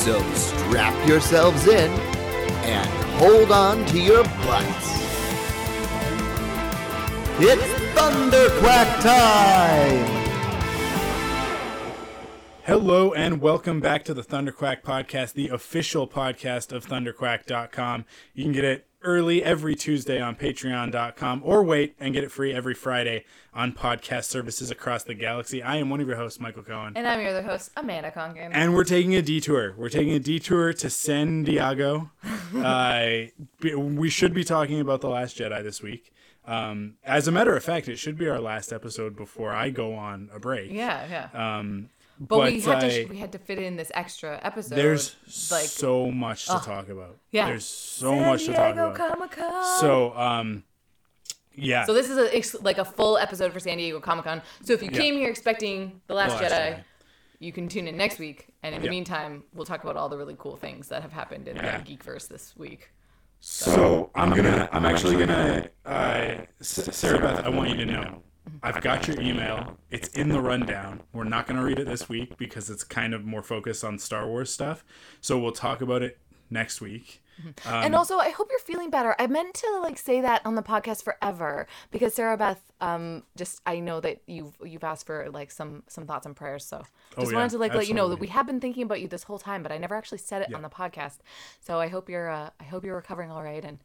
So strap yourselves in and hold on to your butts. It's Thunder Quack time! Hello and welcome back to the Thunderquack podcast, the official podcast of thunderquack.com. You can get it early every Tuesday on patreon.com or wait and get it free every Friday on podcast services across the galaxy. I am one of your hosts, Michael Cohen. And I'm your other host, Amanda Conkin. And we're taking a detour. We're taking a detour to San Diego. uh, we should be talking about The Last Jedi this week. Um, as a matter of fact, it should be our last episode before I go on a break. yeah, yeah. Um, but, we had I- to we had to fit in this extra episode. there's like so much to talk about. yeah. There's so much to talk about. Comic-Con. So, um, yeah. So this is a like a full episode for San Diego Comic Con. So if you Yeah. came here expecting the Last, Last Jedi, Jedi. you can tune in next week. And in the Yeah. meantime, we'll talk about all the really cool things that have happened in Yeah. the Geekverse this week. So I'm gonna, I'm actually gonna, uh, S- Sarah Beth, I want you to know, I've got your email. It's in the rundown. We're not gonna read it this week because it's kind of more focused on Star Wars stuff. So we'll talk about it next week. Um, and also, I hope you're feeling better. I meant to like say that on the podcast forever because Sarah Beth, um, just I know that you've you've asked for like some some thoughts and prayers. So Oh, just yeah, wanted to like let you know that we have been thinking about you this whole time, but I never actually said it on the podcast. So I hope you're uh, I hope you're recovering all right, and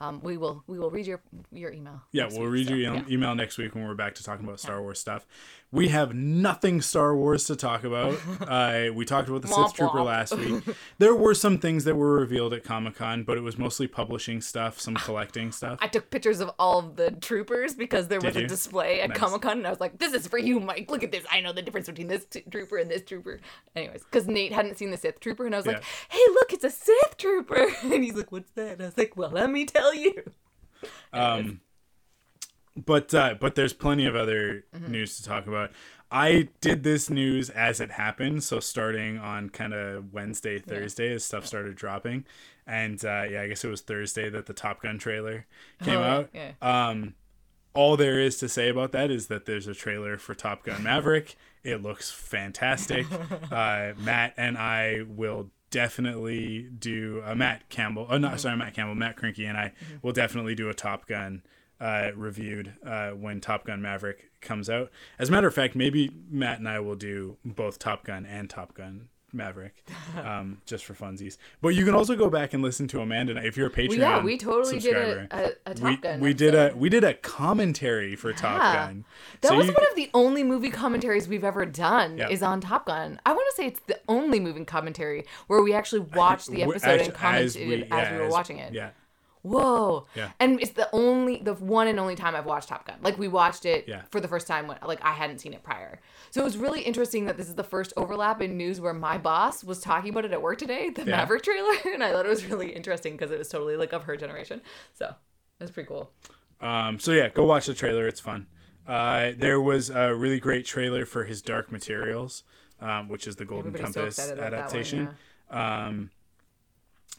um, we will we will read your your email. Yeah, we'll week, read so, your e- yeah. email next week when we're back to talking about Star Wars stuff. We have nothing Star Wars to talk about. uh, we talked about the Sith Trooper last week. There were some things that were revealed at Comic Con, but it was mostly publishing stuff, some collecting stuff. I took pictures of all of the troopers because there was a you? display at Nice. Comic Con, and I was like, "This is for you, Mike. Look at this. I know the difference between this t- trooper and this trooper." Anyways, because Nate hadn't seen the Sith trooper, and I was like, "Hey, look, it's a Sith trooper," and he's like, "What's that?" And I was like, "Well, let me tell you." Um, but uh, but there's plenty of other Mm-hmm. news to talk about. I did this news as it happened, so starting on kind of Wednesday, Thursday, as stuff started dropping, and uh, yeah, I guess it was Thursday that the Top Gun trailer came Oh, out. yeah. Um, all there is to say about that is that there's a trailer for Top Gun Maverick. It looks fantastic. uh, Matt and I will definitely do uh, Matt Campbell. Oh, no, sorry, Matt Campbell. Matt Krinky and I will definitely do a Top Gun uh, reviewed uh, when Top Gun Maverick comes out. As a matter of fact, maybe Matt and I will do both Top Gun and Top Gun Maverick, um, just for funsies. But you can also go back and listen to Amanda and I if you're a Patreon. Well, yeah, we totally did a, a, a Top we, Gun. we did a we did a commentary for Top Gun. That So was you- one of the only movie commentaries we've ever done. Yeah. Is on Top Gun. I want to say it's the only movie commentary where we actually watched the episode as- and commented as we, yeah, were as- watching it. Yeah, Whoa. Yeah. And it's the only, the one and only time I've watched Top Gun. Like we watched it Yeah. for the first time when, like, I hadn't seen it prior. So it was really interesting that this is the first overlap in news where my boss was talking about it at work today, the Yeah. Maverick trailer, and I thought it was really interesting because it was totally like of her generation. So that's pretty cool. Um, so yeah, go watch the trailer. It's fun. Uh, there was a really great trailer for his Dark Materials, um, which is the Golden Everybody's Compass about that one, adaptation. Um,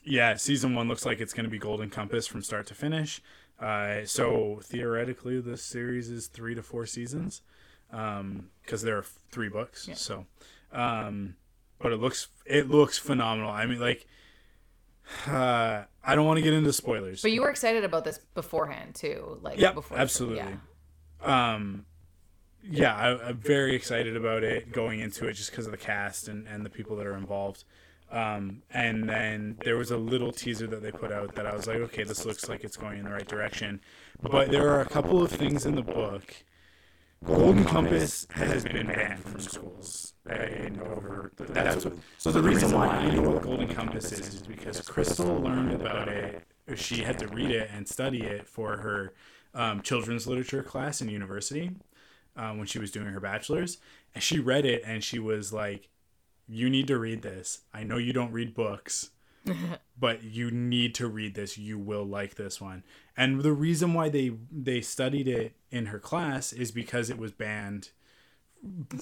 yeah, season one looks like it's going to be Golden Compass from start to finish. Uh, so theoretically, this series is three to four seasons because there are three books. So, um, but it looks it looks phenomenal. I mean, like, uh, I don't want to get into spoilers. But you were excited about this beforehand too, like Yep, before. absolutely. Yeah. um yeah I, i'm very excited about it going into it just because of the cast and, and the people that are involved um and then there was a little teaser that they put out that i was like okay this looks like it's going in the right direction. But there are a couple of things in the book. Golden compass has been banned from schools and over that's what, so the reason why i know what golden compass is is because crystal learned about it she had to read it and study it for her um, children's literature class in university um, when she was doing her bachelor's. And she read it and she was like you need to read this. I know you don't read books, but you need to read this. You will like this one. And the reason why they they studied it in her class is because it was banned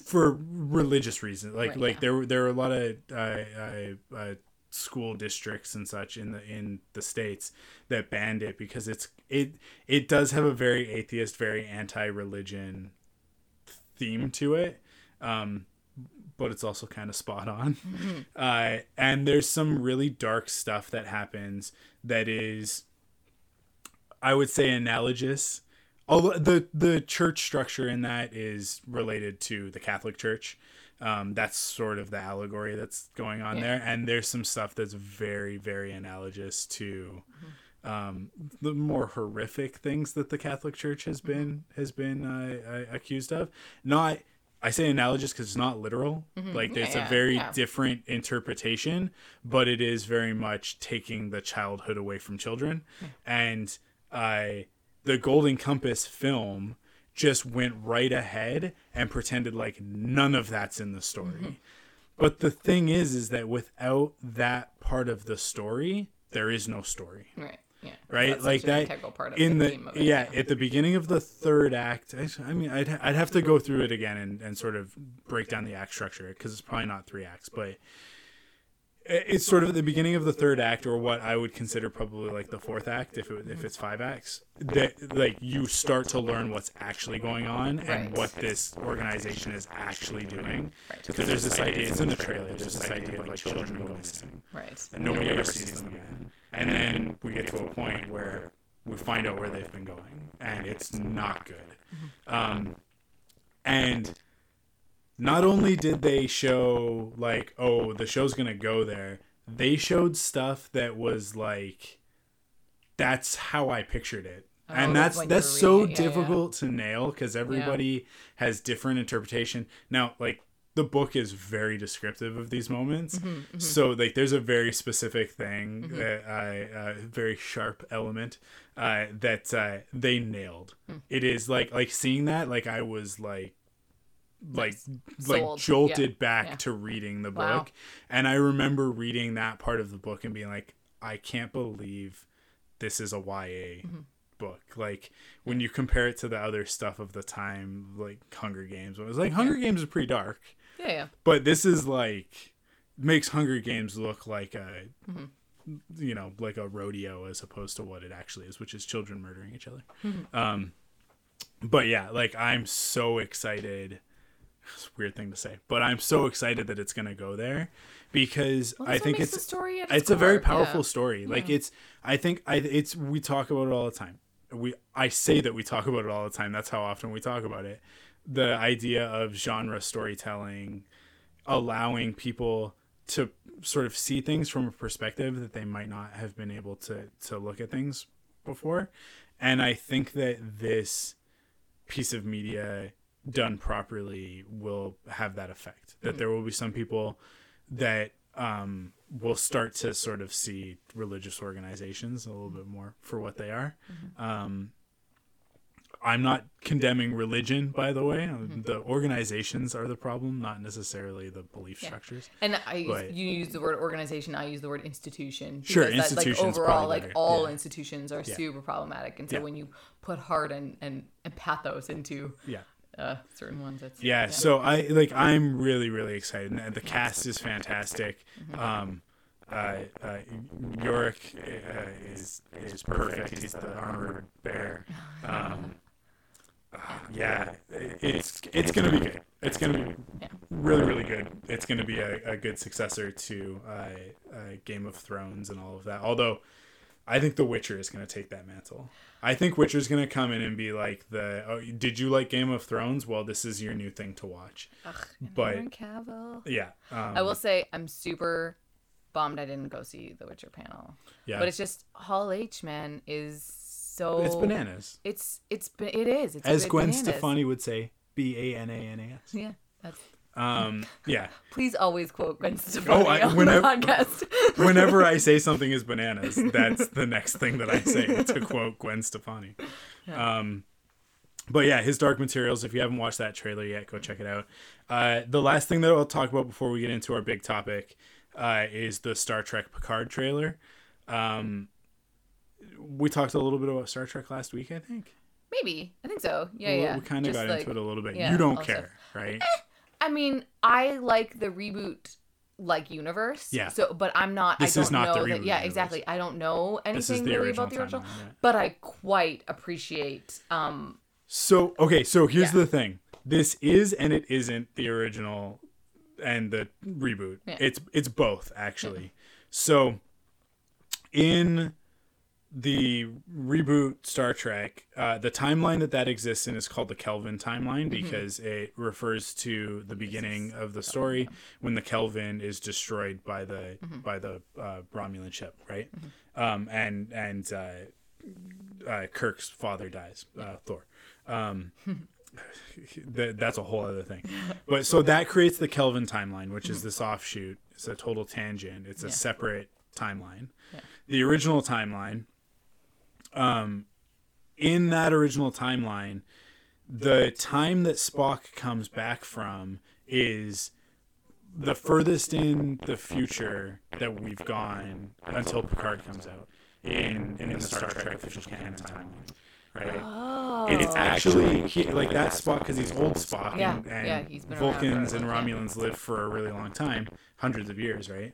for religious reasons. Like Right, like yeah. there were there were a lot of uh, uh, uh, school districts and such in the in the states that banned it because it's it it does have a very atheist, very anti-religion theme to it. Um, but it's also kind of spot on. Uh, and there's some really dark stuff that happens that is, I would say, analogous. Although the the church structure in that is related to the Catholic Church. Um, that's sort of the allegory that's going on Yeah. there, and there's some stuff that's very, very analogous to um, the more horrific things that the Catholic Church has been has been uh, accused of. Not, I say analogous because it's not literal. Like Yeah, it's yeah, a very yeah. different interpretation, but it is very much taking the childhood away from children. And uh, the Golden Compass film just went right ahead and pretended like none of that's in the story. But the thing is, is that without that part of the story, there is no story Right. Yeah. right like that integral part of in the, the, of it, yeah, at the beginning of the third act I, mean I'd, I'd have to go through it again and, and sort of break down the act structure because it's probably not three acts but it's sort of at the beginning of the third act or what i would consider probably like the fourth act if it if it's five acts that like you start to learn what's actually going on and Right. what this organization is actually doing Right. because there's this idea it's in the trailer there's this idea of like children go missing Right. and nobody ever sees them again. And then we get to a point where we find out where they've been going, and it's not good. Um, and not only did they show like, oh, the show's gonna go there, they showed stuff that was like, that's how I pictured it. Oh, and that's that's when you that's were so it. Yeah, yeah. difficult to nail because everybody has different interpretation. Now, like the book is very descriptive of these moments, Mm-hmm, so like there's a very specific thing that I uh, very sharp element uh, that uh, they nailed. Hmm. It is like like seeing that like I was like like like jolted Yeah. back Yeah. to reading the Wow. book and i remember reading that part of the book and being like i can't believe this is a ya Mm-hmm. book like when you compare it to the other stuff of the time like hunger games it was like hunger games is pretty dark Yeah. Yeah. but this is like makes hunger games look like a you know like a rodeo as opposed to what it actually is which is children murdering each other um but yeah like i'm so excited it's a weird thing to say but i'm so excited that it's gonna go there because Well, i think it's the story at it's a very core, yeah. powerful story. Like it's i think i it's we talk about it all the time. We i say that we talk about it all the time. That's how often we talk about it. The idea of genre storytelling allowing people to sort of see things from a perspective that they might not have been able to to look at things before. And i think that this piece of media done properly will have that effect that there will be some people that um, will start to sort of see religious organizations a little bit more for what they are um, i'm not condemning religion by the way the organizations are the problem not necessarily the belief structures And I But- you use the word organization, I use the word institution. Sure, institution's like overall, like all Yeah. institutions are super problematic. And so Yeah. when you put heart and, and, and pathos into yeah uh, certain ones, it's yeah, so i like i'm really really excited and the cast is fantastic. Um uh, uh Iorek uh, is is perfect. He's the armored bear. Um uh, yeah it's it's gonna be good. It's gonna be Yeah. really really good. It's gonna be a, a good successor to uh, uh game of thrones and all of that. Although I think The Witcher is going to take that mantle. I think Witcher's going to come in and be like the oh, did you like Game of Thrones? Well, this is your new thing to watch. but Henry Cavill. yeah, um, I will say I'm super bummed I didn't go see the Witcher panel. yeah, But it's just Hall H man is so it's bananas. It's it's it is. It's As Gwen bananas. Stefani would say, B A N A N A S. Yeah. That's Um, yeah. please always quote Gwen Stefani I- on whenever- the podcast. Whenever I say something is bananas, that's the next thing that I say to quote Gwen Stefani. Um, but yeah, his Dark Materials. If you haven't watched that trailer yet, go check it out. Uh, the last thing that I'll talk about before we get into our big topic uh, is the Star Trek Picard trailer. Um, we talked a little bit about Star Trek last week, I think. Maybe I think so. Yeah, We- yeah. We kind of Just got like- into it a little bit. yeah, you don't also- care, right? I mean, I like the reboot like universe. Yeah. So, but I'm not. This I is don't not the know that. Yeah, universe. exactly. I don't know anything the really about the original, timeline, yeah. but I quite appreciate. Um, So okay, so here's Yeah. the thing. This is and it isn't the original and the reboot. Yeah. It's it's both actually. So in the reboot Star Trek, uh, the timeline that that exists in is called the Kelvin timeline because it refers to the beginning of the story when the Kelvin is destroyed by the by the uh, Romulan ship, right? Um, and and uh, uh, Kirk's father dies, uh, Thor. Um, th- that's a whole other thing. But so that creates the Kelvin timeline, which is this offshoot. It's a total tangent. It's a separate timeline. The original timeline, um, in that original timeline, the time that Spock comes back from is the furthest in the future that we've gone until Picard comes out in in the Star Trek official canon timeline, right? oh, it's actually he, like that Spock because he's old Spock, Yeah, and, and yeah, he's Vulcans and. Romulans lived for a really long time, hundreds of years, right?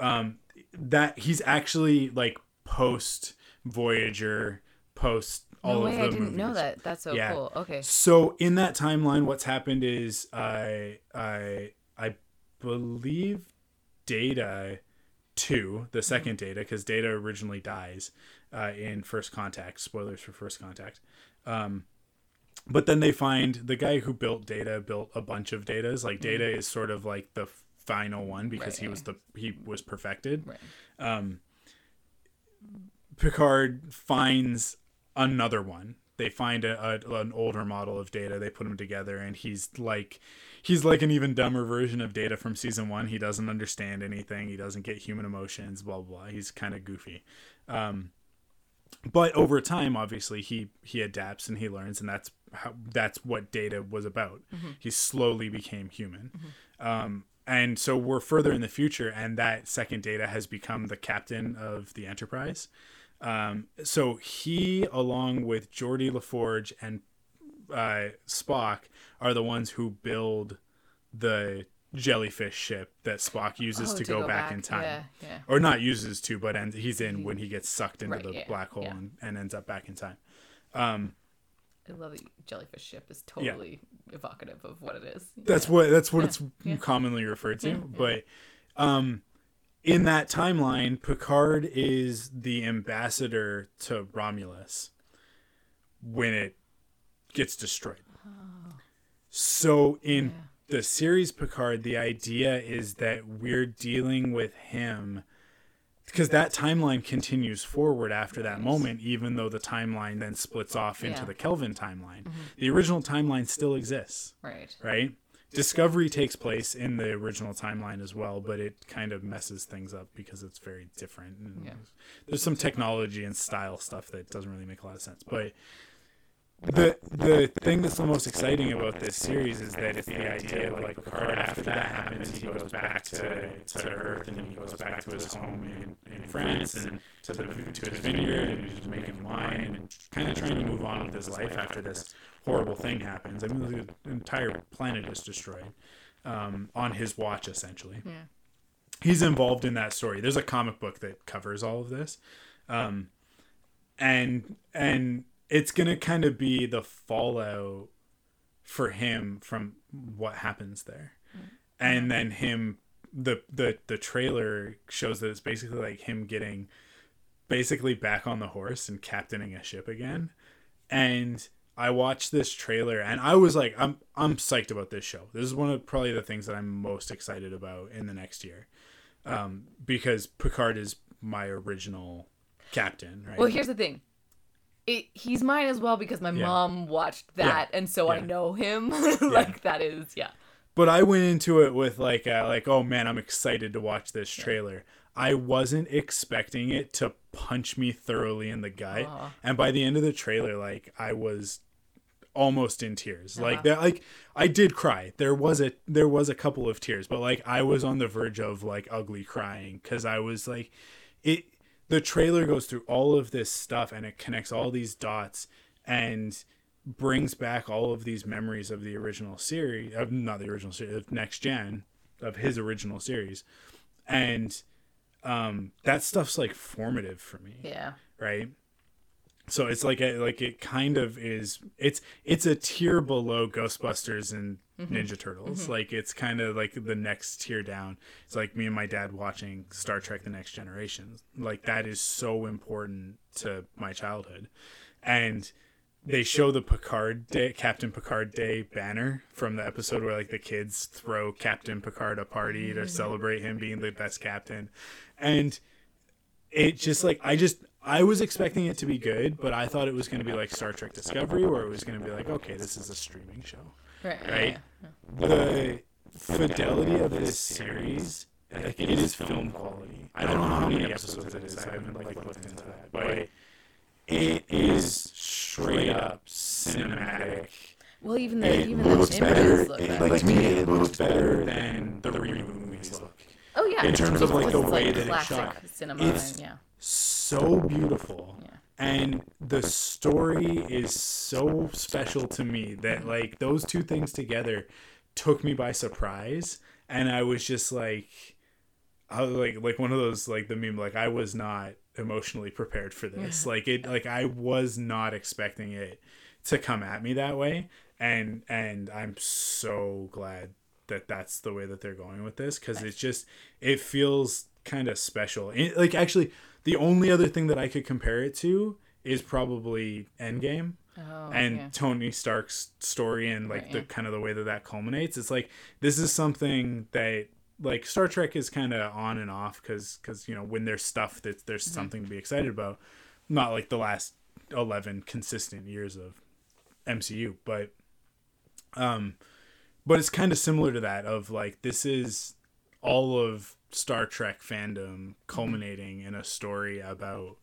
Um, that he's actually like post Voyager, post all no of way. the I didn't know that. That's so Yeah. cool. Okay. So in that timeline, what's happened is I I I believe Data two, the second Data, because Data originally dies uh, in First Contact. Spoilers for First Contact. Um, but then they find the guy who built Data built a bunch of Datas. Like Data is sort of like the final one because he was the he was perfected. Right. Um, Picard finds another one. They find a, a an older model of Data. They put them together, and he's like, he's like an even dumber version of Data from season one. He doesn't understand anything. He doesn't get human emotions. Blah blah. blah. He's kind of goofy. Um, but over time, obviously, he he adapts and he learns, and that's how that's what Data was about. He slowly became human. Um, and so we're further in the future, and that second Data has become the captain of the Enterprise. Um, so he, along with Geordi La Forge and uh, Spock, are the ones who build the jellyfish ship that Spock uses Oh, to, go, back, in time Yeah. Yeah. or not uses to, but ends, he's in when he gets sucked into Right, the yeah, black hole and, and ends up back in time. Um, I love the jellyfish ship is totally evocative of what it is. that's what that's what it's commonly referred to. But um, in that timeline, Picard is the ambassador to Romulus when it gets destroyed. So in the series Picard, the idea is that we're dealing with him because that timeline continues forward after that moment, even though the timeline then splits off into Yeah. the Kelvin timeline. Mm-hmm. The original timeline still exists, Right. right? Discovery takes place in the original timeline as well, but it kind of messes things up because it's very different. And Yeah. There's some technology and style stuff that doesn't really make a lot of sense. But the the thing that's the most exciting about this series is that it's the idea of like Picard after that happens, he goes back to, to Earth and then he goes back to his home in, in France and to the to his vineyard and he's making wine and kind of trying to move on with his life after this horrible thing happens. I mean, the entire planet is destroyed um, on his watch, essentially Yeah. he's involved in that story. There's a comic book that covers all of this, um, and and it's gonna kind of be the fallout for him from what happens there, and then him the the the trailer shows that it's basically like him getting basically back on the horse and captaining a ship again, and. I watched this trailer and I was like, I'm I'm psyched about this show. This is one of probably the things that I'm most excited about in the next year um, because Picard is my original captain, right? Well, here's the thing. It, he's mine as well because my Yeah. mom watched that, and so I know him. like that is, yeah. but I went into it with like, uh, like, oh man, I'm excited to watch this trailer. I wasn't expecting it to punch me thoroughly in the gut, and by the end of the trailer, like, I was almost in tears. Like that like I did cry. There was a there was a couple of tears, but like I was on the verge of like ugly crying cuz I was like it the trailer goes through all of this stuff and it connects all these dots and brings back all of these memories of the original series of not the original series of next gen of his original series and um that stuff's like formative for me Yeah. right so it's like a, like it kind of is it's it's a tier below ghostbusters and mm-hmm. ninja turtles. Mm-hmm. Like it's kind of like the next tier down. It's like me and my dad watching star trek the next generation. Like that is so important to my childhood. And they show the Picard Day, Captain Picard Day banner from the episode where like the kids throw Captain Picard a party to mm-hmm. celebrate him being the best captain, and it just like I just I was expecting it to be good, but I thought it was going to be like Star Trek Discovery, where it was going to be like, okay, this is a streaming show, Right. right? The fidelity of this series, like it is film quality. I don't know how many episodes it is. I haven't like looked into that, but it is straight up cinematic. Well, even the It even the looks better. images look It, better. like to me, it looks better than the reboot movies look. oh yeah. in terms of, like, the way that it's shot. cinema. It's- yeah. So beautiful. Yeah. And the story is so special to me that like those two things together took me by surprise and I was just like I was like like one of those like the meme like I was not emotionally prepared for this. Like it like I was not expecting it to come at me that way and and I'm so glad that that's the way that they're going with this cuz it's just it feels kind of special. It- like actually the only other thing that I could compare it to is probably Endgame Oh, and yeah. Tony Stark's story and like Right, the yeah. kind of the way that that culminates. It's like this is something that like Star Trek is kind of on and off because because you know when there's stuff that there's Mm-hmm. something to be excited about, not like the last eleven consistent years of MCU, but um, but it's kind of similar to that of like this is all of Star Trek fandom culminating in a story about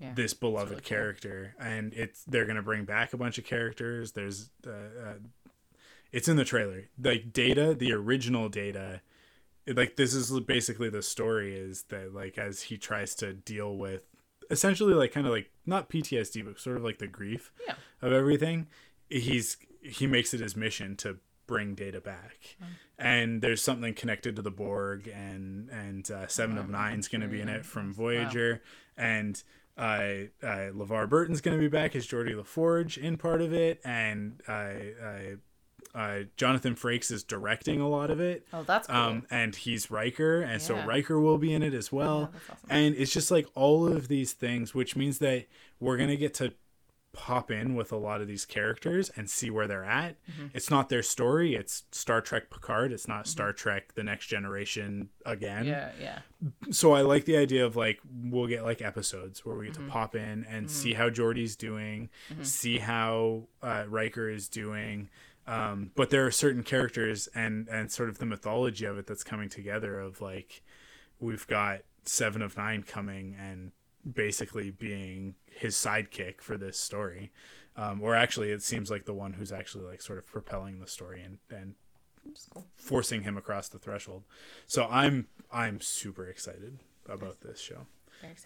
Yeah. this beloved character. And it's they're gonna bring back a bunch of characters. There's uh, uh, it's in the trailer. Like data the original data it- like this is basically the story is that like as he tries to deal with essentially like kind of like not ptsd but sort of like the grief Yeah. of everything he's he makes it his mission to bring data back and there's something connected to the borg and and uh, seven of nine's going to be in it from voyager and uh, uh, LeVar Burton's going to be back as Geordi La Forge in part of it, and uh, uh, uh, Jonathan Frakes is directing a lot of it. Oh, that's cool. Um, and he's Riker, and so Yeah. Riker will be in it as well. that's awesome. And it's just like all of these things, which means that we're gonna get to pop in with a lot of these characters and see where they're at. Mm-hmm. It's not their story; it's Star Trek Picard. It's not Star Trek: The Next Generation again yeah, yeah. so I like the idea of like we'll get like episodes where we Mm-hmm. get to pop in and see how Geordi's doing, see how uh, Riker is doing. Um, but there are certain characters and and sort of the mythology of it that's coming together. Of like we've got Seven of Nine coming and basically being his sidekick for this story, um, or actually it seems like the one who's actually like sort of propelling the story and and forcing him across the threshold. So I'm I'm super excited about this show.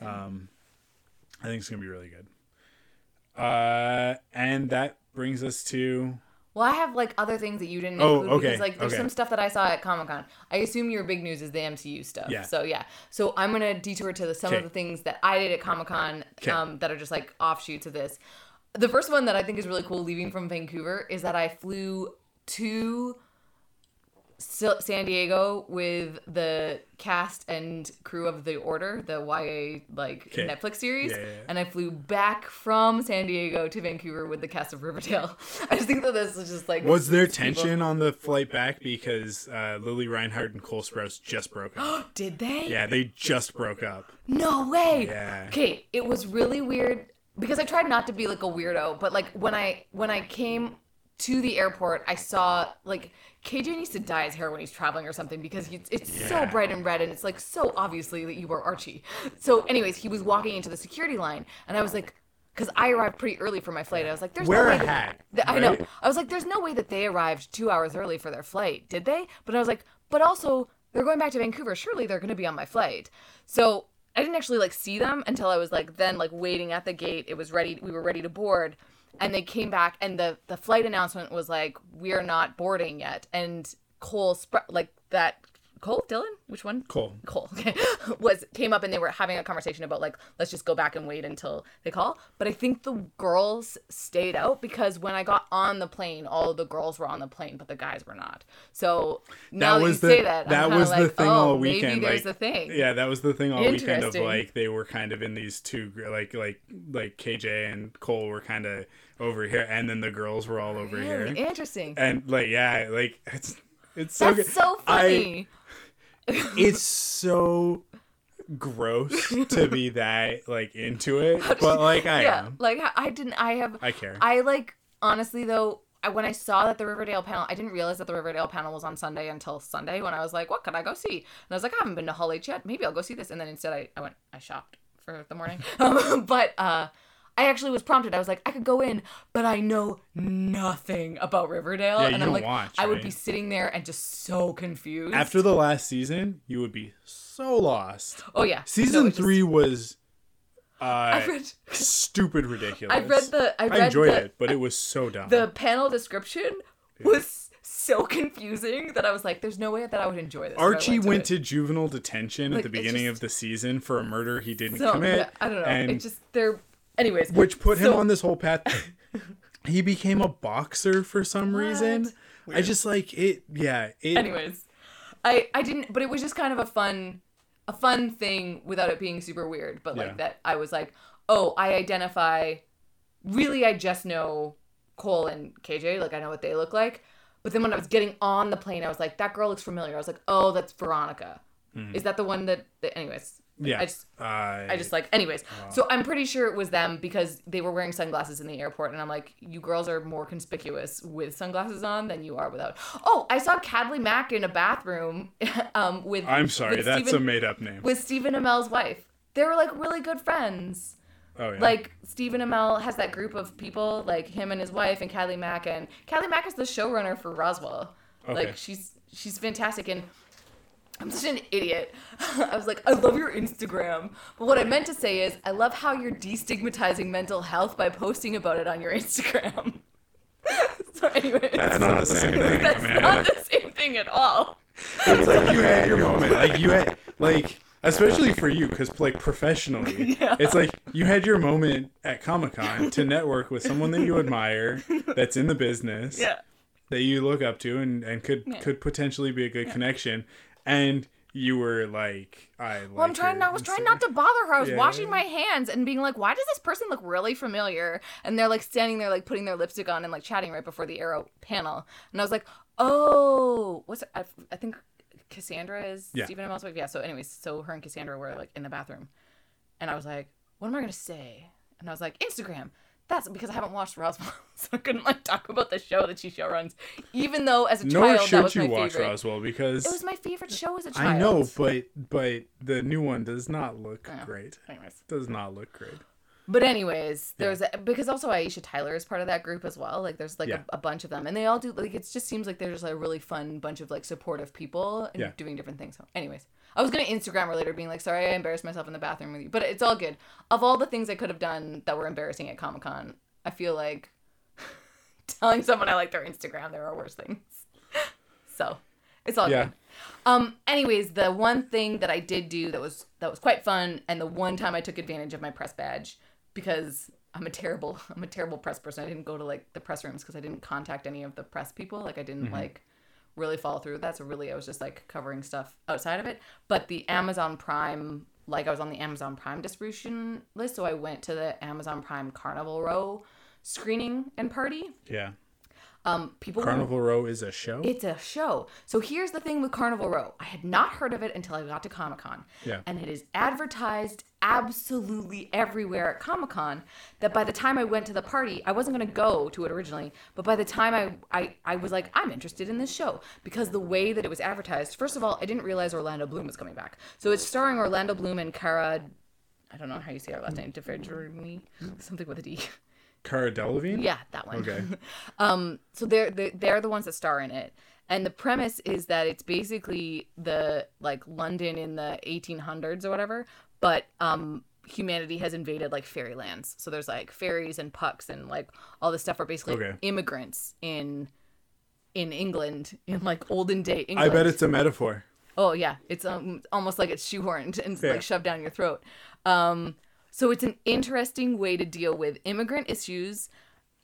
Um, I think it's gonna be really good. Uh, and that brings us to Well, I have like other things that you didn't Oh, include okay, because like there's okay. some stuff that I saw at Comic Con. I assume your big news is the MCU stuff. Yeah. So yeah. So I'm gonna detour to the, some Okay. of the things that I did at Comic Con um, that are just like offshoots of this. The first one that I think is really cool leaving from Vancouver is that I flew to San Diego with the cast and crew of The Order, the YA like Okay. Netflix series, Yeah, yeah, yeah. and I flew back from San Diego to Vancouver with the cast of Riverdale. I just think that this is just like was there people- tension on the flight back because uh, Lili Reinhart and Cole Sprouse just broke up? Did they? yeah, they just broke up. No way. Yeah. Okay, it was really weird because I tried not to be like a weirdo, but like when I when I came to the airport, I saw like KJ needs to dye his hair when he's traveling or something because he, it's so bright and red and it's like so obviously that you are Archie. So, anyways, he was walking into the security line and I was like, because I arrived pretty early for my flight. I was like, "There's Wear no way that- hat, that- I know. I was like, "There's no way that they arrived two hours early for their flight, did they?" But I was like, "But also, they're going back to Vancouver. Surely they're going to be on my flight." So I didn't actually like see them until I was like then like waiting at the gate. It was ready. We were ready to board, and they came back, and the the flight announcement was like, "We're not boarding yet." And Cole sp- like that. Cole, Dylan, which one? Cole. Cole okay, was came up and they were having a conversation about like let's just go back and wait until they call. But I think the girls stayed out because when I got on the plane, all the girls were on the plane, but the guys were not. So now that, was you the say that, that was the like, thing oh, all weekend. Maybe there's like, a thing. Yeah, that was the thing all weekend of like they were kind of in these two like like like KJ and Cole were kind of over here, and then the girls were all over Really here, interesting. and like yeah, like it's it's so That's good. so I- funny. it's so gross to be that like into it, but like I yeah, am. like I didn't. I have. I care. I like honestly though. I, when I saw that the Riverdale panel, I didn't realize that the Riverdale panel was on Sunday until Sunday when I was like, what could I go see? And I was like, I haven't been to Hall H yet. Maybe I'll go see this. And then instead I, I went, I shopped for the morning. Um, but uh, I actually was prompted. I was like, I could go in, but I know nothing about Riverdale. Yeah, and I'm like, watch, I would be sitting there and just so confused. After the last season, you would be so lost. oh yeah, Season No, it just- three was uh, I read. stupid ridiculous. I read the. I read I enjoyed the, it, but it was so dumb. the panel description was so confusing that I was like, "There's no way that I would enjoy this." Archie went it. to juvenile detention Like, at the beginning just- of the season for a murder he didn't so commit. I don't know. And it just they're. Anyways, which put him on this whole path. he became a boxer for some reason. I just like it. Yeah. It, Anyways, I I didn't, but it was just kind of a fun, a fun thing without it being super weird. But like Yeah. that, I was like, oh, I identify. Really, I just know Cole and KJ. Like I know what they look like. But then when I was getting on the plane, I was like, that girl looks familiar. I was like, oh, that's Veronica. Mm-hmm. Is that the one that? that anyways. Yeah. I just I, I just like, anyways. So I'm pretty sure it was them because they were wearing sunglasses in the airport, and I'm like, you girls are more conspicuous with sunglasses on than you are without. Oh, I saw Cadley Mack in a bathroom, um, with. I'm sorry. with That's Stephen, a made up name. with Stephen Amell's wife. They were like really good friends. oh yeah. Like Stephen Amell has that group of people, like him and his wife and Cadley Mack, and Cadley Mack is the showrunner for Roswell. Okay. Like she's she's fantastic and. I'm such an idiot. I was like, I love your Instagram. But what I meant to say is, I love how you're destigmatizing mental health by posting about it on your Instagram. so, anyways, That's not the same thing, that's man. not the same thing at all. it's like you had your moment. Like you had like especially for you because like professionally it's like you had your moment at comic-con to network with someone that you admire that's in the business Yeah. that you look up to and, and could could potentially be a good connection and you were like i Well, I'm trying. I was trying not to bother her. I was washing my hands and being like, "Why does this person look really familiar?" And they're like standing there, like putting their lipstick on and like chatting right before the arrow panel. And I was like, "Oh, what's I, I think Cassandra is Yeah. Stephen Amell's wife." Yeah. So, anyways, so her and Cassandra were like in the bathroom, and I was like, "What am I gonna say?" And I was like, "Instagram." That's because I haven't watched Roswell, so I couldn't like talk about the show that she show runs, even though as a nor child that should was you my watch favorite. roswell because It was my favorite show as a child. i know but but the new one does not look great Anyways. does not look great But anyways, there's a, because also Aisha Tyler is part of that group as well. Like there's like Yeah. a, a bunch of them, and they all do like it just seems like they're there's a really fun bunch of like supportive people and Yeah. doing different things. So, anyways, I was gonna Instagram her later, being like, "Sorry, I embarrassed myself in the bathroom with you," but it's all good. Of all the things I could have done that were embarrassing at Comic Con, I feel like telling someone I like their Instagram there are worse things. so it's all Yeah. good. Um. Anyways, the one thing that I did do that was that was quite fun, and the one time I took advantage of my press badge because I'm a terrible I'm a terrible press person. I didn't go to like the press rooms because I didn't contact any of the press people. Like I didn't like really follow through with that. So really, I was just like covering stuff outside of it. But the Amazon Prime, like I was on the Amazon Prime distribution list, so I went to the Amazon Prime Carnival Row screening and party. yeah Um, people carnival row is a show it's a show. So here's the thing with Carnival Row. I had not heard of it until I got to Comic Con. Yeah. And it is advertised absolutely everywhere at Comic Con that by the time I went to the party, I wasn't going to go to it originally, but by the time I, I, I was like, I'm interested in this show because the way that it was advertised, first of all, I didn't realize Orlando Bloom was coming back. So it's starring Orlando Bloom and Cara I don't know how you say her last name. DeFergermi, something with a D. Cara Delevingne. Yeah, that one. Okay. um, so they're, they're they're the ones that star in it, and the premise is that it's basically the like London in the 1800s or whatever, but um, humanity has invaded like fairylands. So there's like fairies and pucks and like all this stuff are basically Okay. immigrants in in England in like olden day I bet it's a metaphor. Oh yeah, it's um, almost like it's shoehorned and Yeah. like shoved down your throat. Um, so it's an interesting way to deal with immigrant issues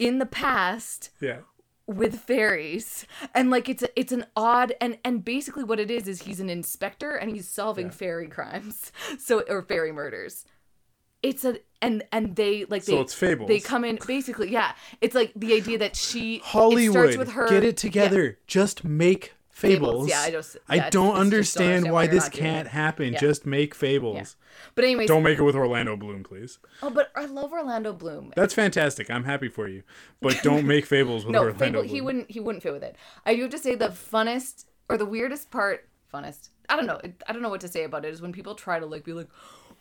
in the past Yeah. with fairies, and like it's a, it's an odd and and basically what it is is he's an inspector and he's solving Yeah. fairy crimes, so or fairy murders. It's a and and they like So they it's fables. they come in basically yeah. It's like the idea that she Hollywood, starts with her get it together. Just make fables. Fables. Yeah, I just- I yeah, don't just don't understand understand why why this can't happen. Yeah. Just make fables. But anyways, Don't make it with Orlando Bloom, please. oh, but I love Orlando Bloom. That's fantastic. I'm happy for you. But don't make fables with no, Orlando Fable, Bloom. he wouldn't. He wouldn't fit with it. I do have to say the funnest or the weirdest part. Funnest. I don't know. I don't know what to say about it. Is when people try to like be like,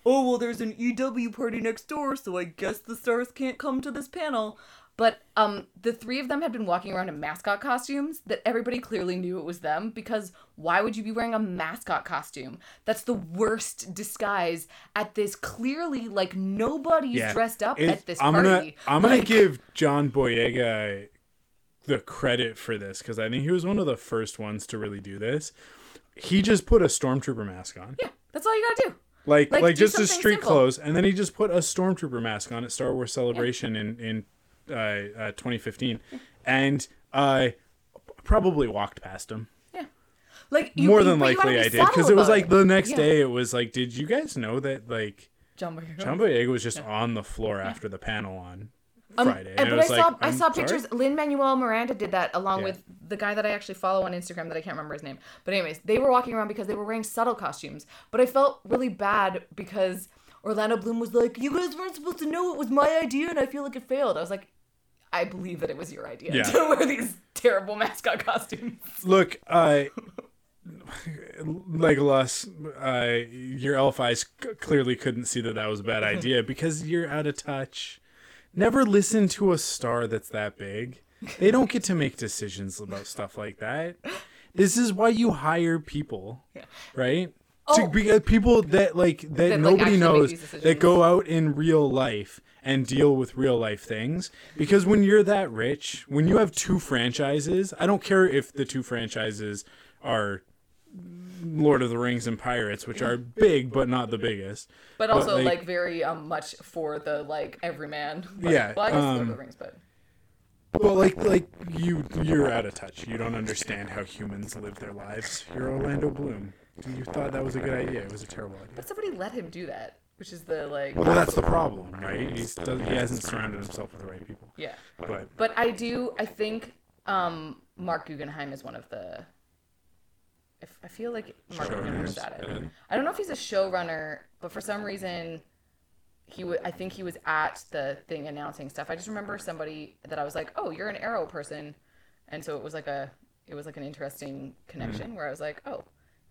oh well, there's an EW party next door, so I guess the stars can't come to this panel. But um, the three of them had been walking around in mascot costumes that everybody clearly knew it was them because why would you be wearing a mascot costume? That's the worst disguise at this clearly like nobody's Yeah. dressed up It- at this I'm party. gonna I'm gonna give John Boyega the credit for this because I think he was one of the first ones to really do this. He just put a stormtrooper mask on. Yeah, that's all you gotta do. Like, Like, like, just his street simple. clothes, and then he just put a stormtrooper mask on at Star Wars Celebration in in uh, uh, 2015, and uh, probably walked past him. Yeah. Like you, More you- than likely, I did because it was like the next Yeah. day. It was like, did you guys know that like John Boyega. John Boyega was just on the floor after the panel on Um, Friday? and- it but I saw like, I saw pictures. Lin Manuel Miranda did that along Yeah. with the guy that I actually follow on Instagram that I can't remember his name. But anyways, they were walking around because they were wearing subtle costumes. But I felt really bad because Orlando Bloom was like, "You guys weren't supposed to know it was my idea, and I feel like it failed." I was like, "I believe that it was your idea Yeah. to wear these terrible mascot costumes." Look, uh, Legolas, uh, your elf eyes c- clearly couldn't see that that was a bad idea because you're out of touch. Never listen to a star that's that big. They don't get to make decisions about stuff like that. This is why you hire people, right? To Oh. be uh, people that like that, That, nobody make knows that go out in real life and deal with real life things. Because when you're that rich, when you have two franchises, I don't care if the two franchises are Lord of the Rings and Pirates, which are big but not the biggest. But also like- like, very um, much for the like everyman. But, Yeah, Well, I guess Lord of um, the Rings, but Well, like like you you're out of touch. You don't understand how humans live their lives. You're Orlando Bloom. You thought that was a good idea. It was a terrible idea. but somebody let him do that, which is the like Well, that's the problem, right? He's, he hasn't surrounded himself with the right people. yeah. But But I do. I think um, Marc Guggenheim is one of the. I feel like Marc Guggenheim's Showrunners, at it. I don't know if he's a showrunner, but for some reason, he would. I think he was at the thing announcing stuff. I just remember somebody that I was like, "Oh, you're an Arrow person," and so it was like a. It was like an interesting connection where I was like, "Oh,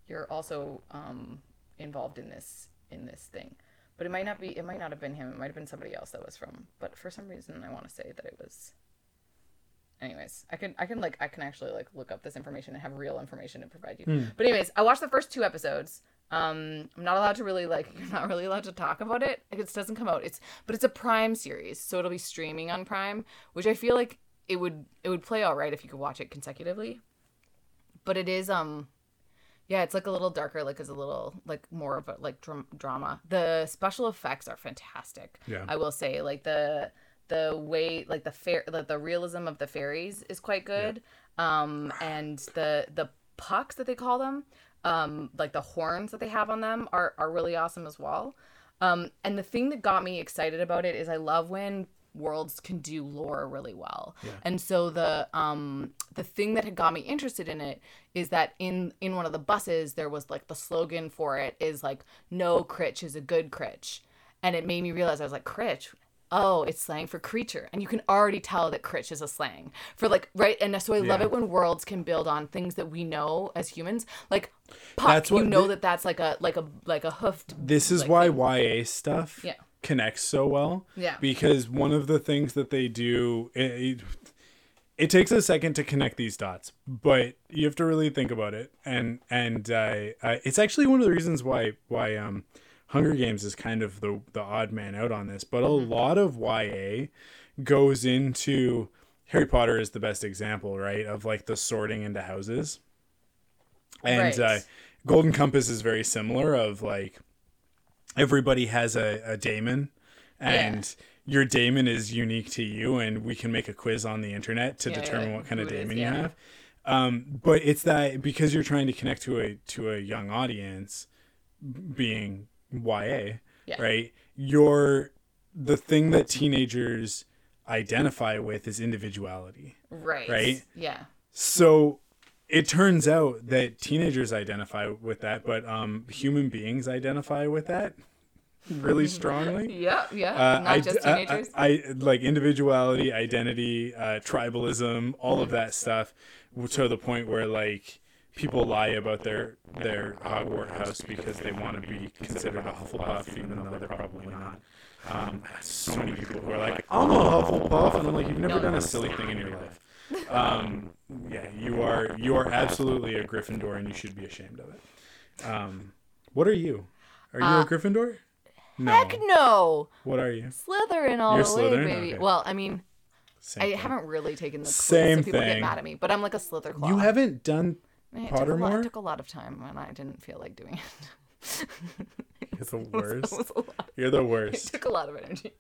you're also um, involved in this in this thing." But it might not be. It might not have been him. It might have been somebody else that was from. But for some reason, I want to say that it was anyways i can i can like i can actually like look up this information and have real information to provide you but anyways i watched the first two episodes um i'm not allowed to really like you're not really allowed to talk about it it doesn't come out it's but it's a prime series so it'll be streaming on prime which i feel like it would it would play all right if you could watch it consecutively but it is um yeah it's like a little darker like it's a little like more of a like dram- drama. The special effects are fantastic Yeah. i will say. Like the the way like the fair like the realism of the fairies is quite good. Um and the the pucks that they call them um like the horns that they have on them are are really awesome as well. Um and the thing that got me excited about it is i love when worlds can do lore really well and so the um the thing that had got me interested in it is that in in one of the buses there was like the slogan for it is like no critch is a good critch and it made me realize i was like critch oh, it's slang for creature, and you can already tell that critch is a slang for like right. And so I love Yeah. it when worlds can build on things that we know as humans, like puck. That's what you know thi- that that's like a like a like a hoofed. This is like, why thing. YA stuff Yeah. Connects so well. Yeah. Because one of the things that they do, it, it, takes a second to connect these dots, but you have to really think about it. And and uh, uh, it's actually one of the reasons why why um, Hunger Games is kind of the the odd man out on this. But a Mm-hmm. lot of YA goes into Harry Potter is the best example, right? Of like the sorting into houses. And Right. uh, Golden Compass is very similar. Of like everybody has a, a daemon, and your daemon is unique to you, and we can make a quiz on the internet to Yeah, determine yeah, what kind of is, daemon yeah. you have. Um, but it's that because you're trying to connect to a to a young audience, being YA, Yeah. right? You're the thing that teenagers identify with is individuality. right, right? Yeah, So it turns out that teenagers identify with that, but um, human beings identify with that really strongly. yeah, yeah. Uh, Not I, just I- teenagers. I, I- like individuality, identity, uh, tribalism, all of that stuff, to the point where like people lie about their their Hogwarts house because they want to be considered a Hufflepuff, even though they're probably not. Um, so many people who are like, I'm a Hufflepuff, and I'm like, you've never done a silly thing in your life. Um, yeah, you are you are absolutely a Gryffindor, and you should be ashamed of it. Um, what are you? Are you a Gryffindor? No. Uh, Heck no, What are you? Slytherin all You're the way, baby. Okay. Well, I mean, Same I thing. haven't really taken the quiz, Same so people thing. get mad at me. But I'm like a Slytherclaw. You haven't done it took, a lot, Pottermore? it took a lot of time, and I didn't feel like doing it. You're the It worst. was lot. You're the It worst. took a lot of energy.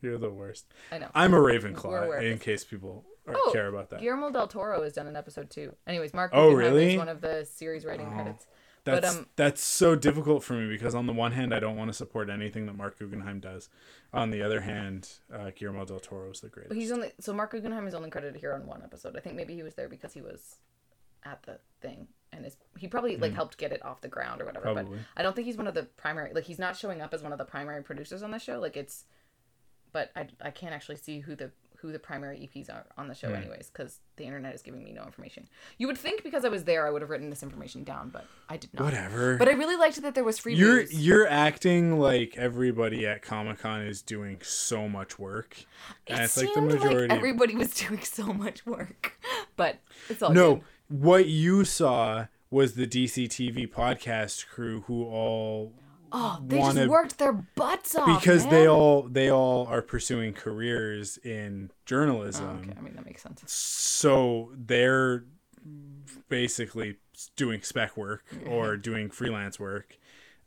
You're the worst. I know. I'm a Ravenclaw, in case people are, Oh, care about that. Guillermo del Toro has done an episode too. Anyways, Marc Oh, really? is one of the series writing credits. That's but um, that's so difficult for me because on the one hand, I don't want to support anything that Marc Guggenheim does. On the other hand, uh, Guillermo del Toro is the greatest. he's only so Marc Guggenheim is only credited here on one episode. I think maybe he was there because he was at the thing and is he probably like helped get it off the ground or whatever. Probably. But I don't think he's one of the primary like he's not showing up as one of the primary producers on the show. Like it's, but I I can't actually see who the who the primary EPs are on the show Hmm. anyways because the internet is giving me no information. You would think because I was there I would have written this information down, but I did not. Whatever. But I really liked that there was free you're booze. you're acting like everybody at Comic Con is doing so much work, and It it's like the majority. everybody was doing so much work, but it's all no, good. what you saw was the DC TV podcast crew who all Oh, they wanna- just worked their butts off because they all they all are pursuing careers in journalism. Okay, I mean that makes sense. So they're basically doing spec work or doing freelance work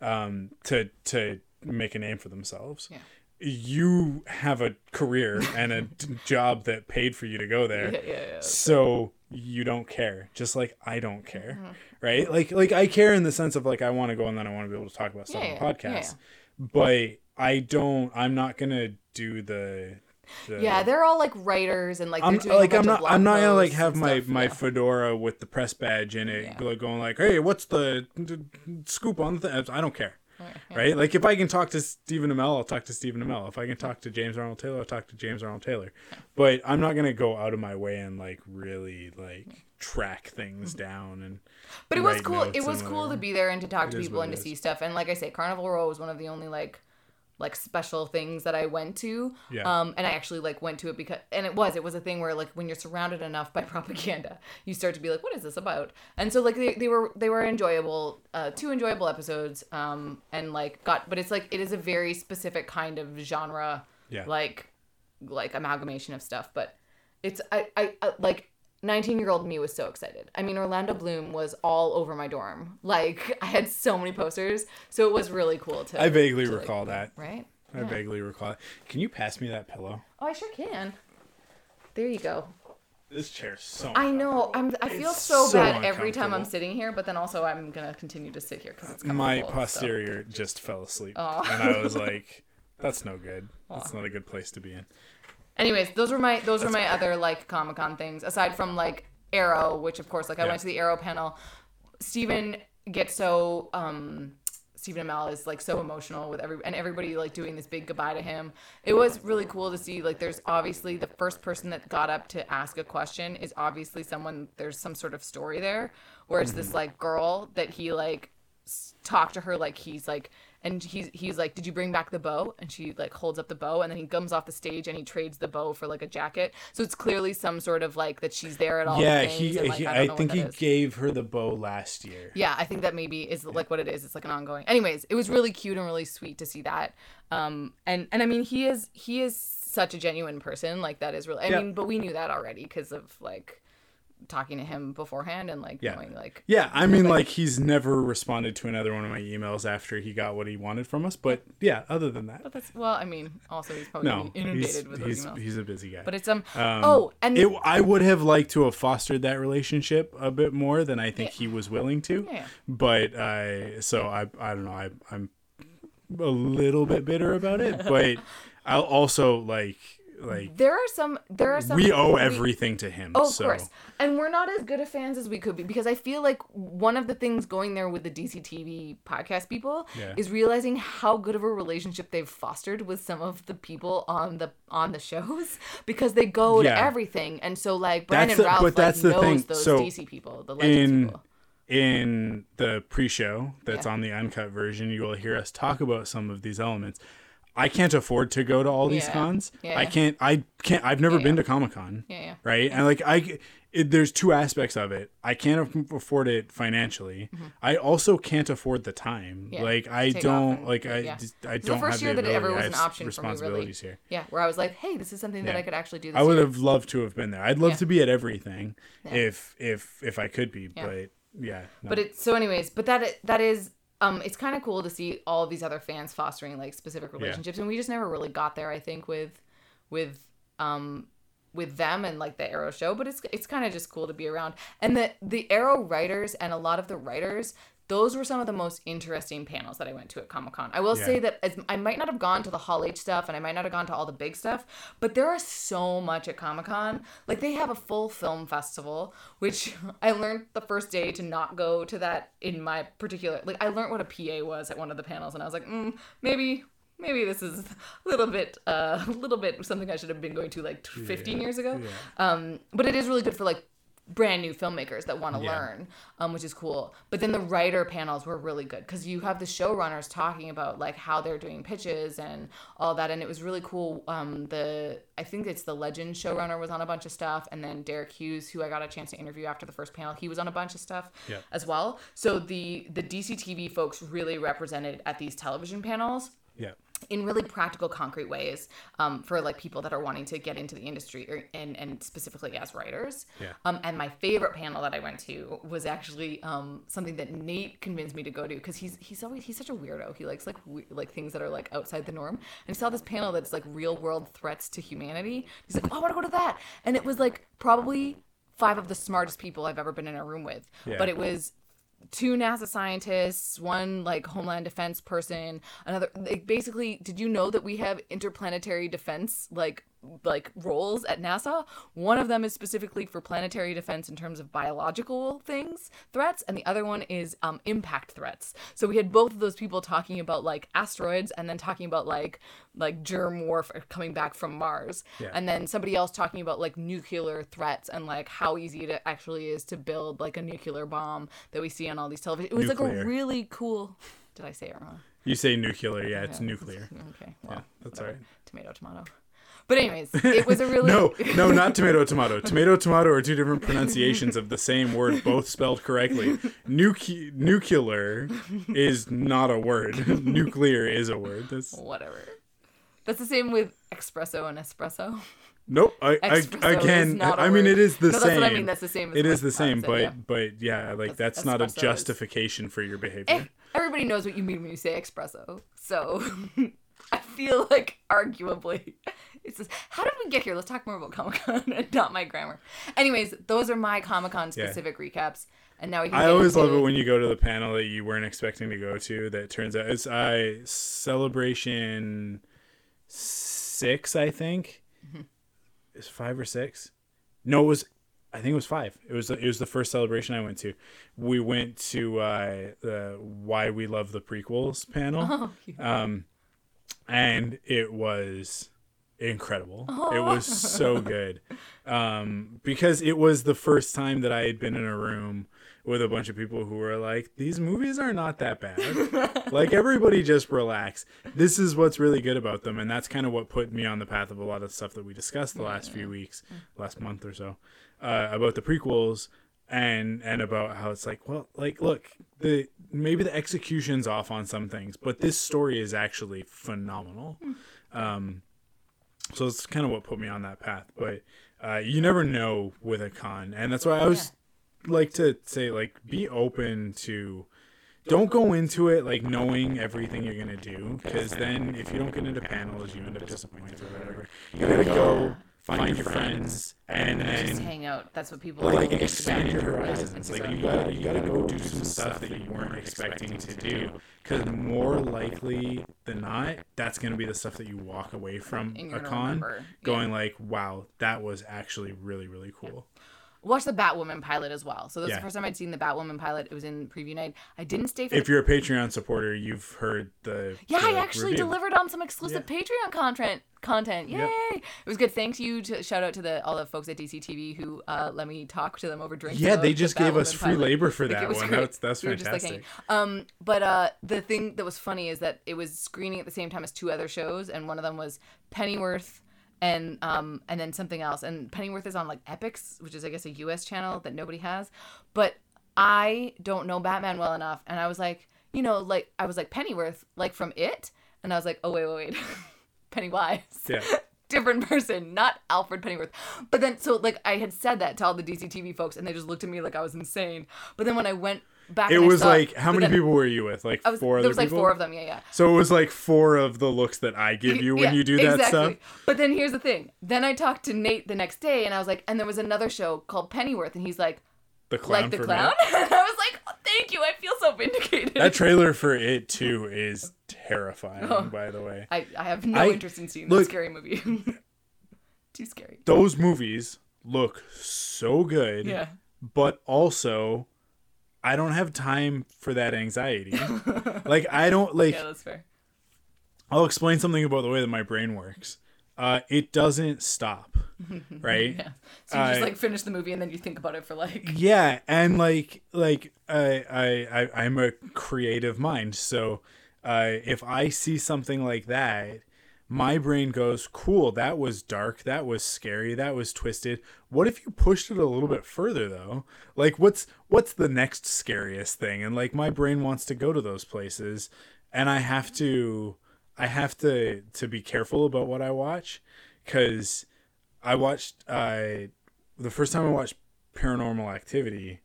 um, to to make a name for themselves. Yeah. You have a career and a job that paid for you to go there. Yeah, yeah, yeah. So you don't care, just like I don't care, Mm-hmm. right? Like like I care in the sense of like I want to go and then I want to be able to talk about stuff Yeah, on yeah, podcasts, yeah. but I don't. I'm not gonna do the. the Yeah, they're all like writers and like I'm doing like I'm not I'm not gonna like have my stuff, my fedora with the press badge in it Yeah. going like hey what's the scoop on the th-? I don't care yeah. Mm-hmm. right? Like if I can talk to Stephen Amell I'll talk to Stephen Amell. If I can talk to James Arnold Taylor I'll talk to James Arnold Taylor. But I'm not gonna go out of my way and like really like track things mm-hmm. down and But it was cool. It was cool to be there and to talk to people and to see stuff. And like I say, Carnival Row was one of the only like like special things that I went to. Yeah. Um, and I actually like went to it because and it was it was a thing where like when you're surrounded enough by propaganda, you start to be like, what is this about? And so like they, they were they were enjoyable, uh, two enjoyable episodes. Um, and like got but it's like it is a very specific kind of genre. Yeah. Like like amalgamation of stuff, but it's I I, I like 19 year old me was so excited. I mean, Orlando Bloom was all over my dorm. Like, I had so many posters. So it was really cool to. I vaguely to, like, recall that Right? I vaguely recall it can you pass me that pillow Oh, I sure can. There you go. this chair's so I know. I'm. I feel so, so bad every time I'm sitting here, but then also I'm gonna continue to sit here because it's my comfortable, so- posterior just fell asleep and i was like that's no good that's not a good place to be in Anyways, those were my those were my other like Comic Con things aside from like Arrow, which of course like I Yeah. went to the Arrow panel. Stephen gets so um Stephen Amell is like so emotional with every and everybody like doing this big goodbye to him. It was really cool to see like there's obviously the first person that got up to ask a question is obviously someone there's some sort of story there where it's this like girl that he like talked to her like he's like and he's he's like did you bring back the bow and she like holds up the bow and then he comes off the stage and he trades the bow for like a jacket so it's clearly some sort of like that she's there at all yeah, he, and, like, he I, I, think he is. gave her the bow last year. Yeah, I think that maybe is like what it is. It's like an ongoing. Anyways, it was really cute and really sweet to see that. Um, and and I mean, he is he is such a genuine person. Like that is really. I Yeah. mean, but we knew that already because of like talking to him beforehand and like Yeah. knowing like Yeah, I mean, like he's never responded to another one of my emails after he got what he wanted from us. But yeah, other than that, But that's well, I mean, also he's probably no, inundated he's with those he's, emails. he's a busy guy. but it's um, Um, oh and it, I would have liked to have fostered that relationship a bit more than I think he was willing to. Yeah. But I, so I, I don't know. I, I'm a little bit bitter about it, but I'll also like, like there are some there are some we owe we- everything to him. Oh, of so course. And we're not as good of fans as we could be because I feel like one of the things going there with the DCTV podcast people Yeah. is realizing how good of a relationship they've fostered with some of the people on the on the shows because they go Yeah. to everything. And so like That's Brandon the- Ralph but that's like, the knows thing. those So, DC people, the Legends in people. in the pre-show that's Yeah. on the uncut version you will hear us talk about some of these elements i can't afford to go to all these Yeah. cons Yeah. i can't i can't i've never Yeah, been to comic-con Yeah, yeah. right and like i it, there's two aspects of it i can't afford it financially i also can't afford the time Mm-hmm. Yeah, like i take don't and- like i yeah. just i don't the first have year the that it ever was an option for me, really. responsibilities here Yeah, where I was like, hey, this is something that I could actually do this I would year. have loved to have been there. I'd love to be at everything if if if I could be, but yeah. no. But it's so anyways, but that that is um it's kind of cool to see all of these other fans fostering like specific relationships and we just never really got there I think with with um with them and like the Arrow show, but it's it's kind of just cool to be around. And the the Arrow writers and a lot of the writers those were some of the most interesting panels that I went to at Comic Con. I will Yeah. say that as, I might not have gone to the Hall H stuff and I might not have gone to all the big stuff, but there is so much at Comic Con. Like they have a full film festival, which I learned the first day to not go to that in my particular. Like I learned what a PA was at one of the panels, and I was like, mm, maybe. Maybe this is a little bit, uh, a little bit something I should have been going to like 15 years ago. Um, but it is really good for like brand new filmmakers that want to Yeah. learn, um, which is cool. But then the writer panels were really good because you have the showrunners talking about like how they're doing pitches and all that, and it was really cool. Um, the I think it's the Legend showrunner was on a bunch of stuff, and then Derek Hughes, who I got a chance to interview after the first panel, he was on a bunch of stuff Yeah. as well. So the the DCTV folks really represented at these television panels yeah. In really practical concrete ways um, for like people that are wanting to get into the industry or, and, and specifically as writers. Yeah. um, and my favorite panel that i went to was actually um, something that nate convinced me to go to because he's he's always he's such a weirdo. He likes like we- like things that are like outside the norm. And he saw this panel that's like real world threats to humanity. He's like oh i want to go to that. And it was like probably five of the smartest people i've ever been in a room with. Yeah. but it was two NASA scientists, one like Homeland Defense person, another. Like, basically, did you know that we have interplanetary defense like like roles at NASA? One of them is specifically for planetary defense in terms of biological things, threats, and the other one is um, impact threats. So we had both of those people talking about like asteroids and then talking about like like germ warfare coming back from Mars, Yeah. and then somebody else talking about like nuclear threats and like how easy it actually is to build like a nuclear bomb that we see on all these television. It was like a really cool. Did I say it wrong? You say nuclear, yeah, it's Yeah. nuclear. Okay, well, that's whatever. all right. Tomato, tomato. But anyways, it was a really No, no, not tomato, tomato. Tomato, tomato are two different pronunciations of the same word, both spelled correctly. Nuke- nuclear is not a word. Nuclear is a word. That's whatever. That's the same with espresso and espresso. nope. I, I is again. not a I mean, it is the No, same. that's what I mean. That's the same. As It the same, but yeah. but yeah, like Es- that's not a espresso is- justification for your behavior. Eh, everybody knows what you mean when you say espresso. So feel like arguably it says, how did we get here? Let's talk more about Comic Con and not my grammar. Anyways, those are my Comic Con specific recaps. And now we can I always love it when you go to the panel that you weren't expecting to go to. That turns out it's I celebration six, I think. Mm-hmm. It's five or six. No, it was. I think it was five. It was it was the first celebration I went to. We went to uh, the Why We Love the Prequels panel, um, and it was incredible. It was so good um, because it was the first time that I had been in a room with a bunch of people who were like, "These movies are not that bad. like everybody, just relax. This is what's really good about them." And that's kind of what put me on the path of a lot of stuff that we discussed the last few weeks, last month or so, uh, about the prequels and and about how it's like, well, like look, the maybe the execution's off on some things, but this story is actually phenomenal. Um, so it's kind of what put me on that path. But uh, you never know with a con, and that's why I always like to say like be open to. Don't go into it like knowing everything you're gonna do, because then if you don't get into panels, you end up disappointed or whatever. You gotta go find your friends and Just hang out. That's what people like do. expand your horizons. Like you gotta you gotta go do some stuff that you weren't expecting to do. Because more likely than not, that's gonna be the stuff that you walk away from a con, remember. going like, "Wow, that was actually really really cool." Watch the Batwoman pilot as well. So this is Yeah. the first time I'd seen the Batwoman pilot. It was in preview night. I didn't stay for If the you're a Patreon supporter, you've heard the Yeah, I actually review. delivered on some exclusive Patreon content. Content, yay! Yep. It was good. Thanks you to shout out to the all the folks at DCTV who uh, let me talk to them over drinks. Yeah, they the just gave us free pilot. labor for that was one. great. That's that's We just, like, fantastic. um, but uh, the thing that was funny is that it was screening at the same time as two other shows, and one of them was Pennyworth and um and then something else. And Pennyworth is on like Epix, which is I guess a US channel that nobody has. But I don't know Batman well enough, and I was like, you know, like I was like Pennyworth, like from It, and I was like, oh wait, wait, wait, Pennywise yeah. different person, not Alfred Pennyworth. But then, so like I had said that to all the DCTV folks, and they just looked at me like I was insane. But then when I went back, It was like how many people were you with? Like I was, four there was like people. four of them. Yeah, yeah. So it was like four of the looks that I give you when Yeah, you do that exactly. stuff. But then here's the thing. Then I talked to Nate the next day, and I was like, and there was another show called Pennyworth, and he's like, The clown like the clown. and I was like, oh, thank you. I feel so vindicated. That trailer for it too is terrifying. Oh. By the way, I, I have no I- interest in seeing look- that scary movie. Too scary. those movies look so good. Yeah. But also, I don't have time for that anxiety. like I don't like. Yeah, that's fair. I'll explain something about the way that my brain works. Uh, it doesn't stop, right? Yeah. So you just I- like finish the movie and then you think about it for like. Yeah, and like like I I, I I'm a creative mind, so uh, if I see something like that, my brain goes, "Cool, that was dark, that was scary, that was twisted. What if you pushed it a little bit further, though? Like, what's what's the next scariest thing?" And like my brain wants to go to those places, and I have to I have to to be careful about what I watch, because I watched I the first time I watched Paranormal Activity,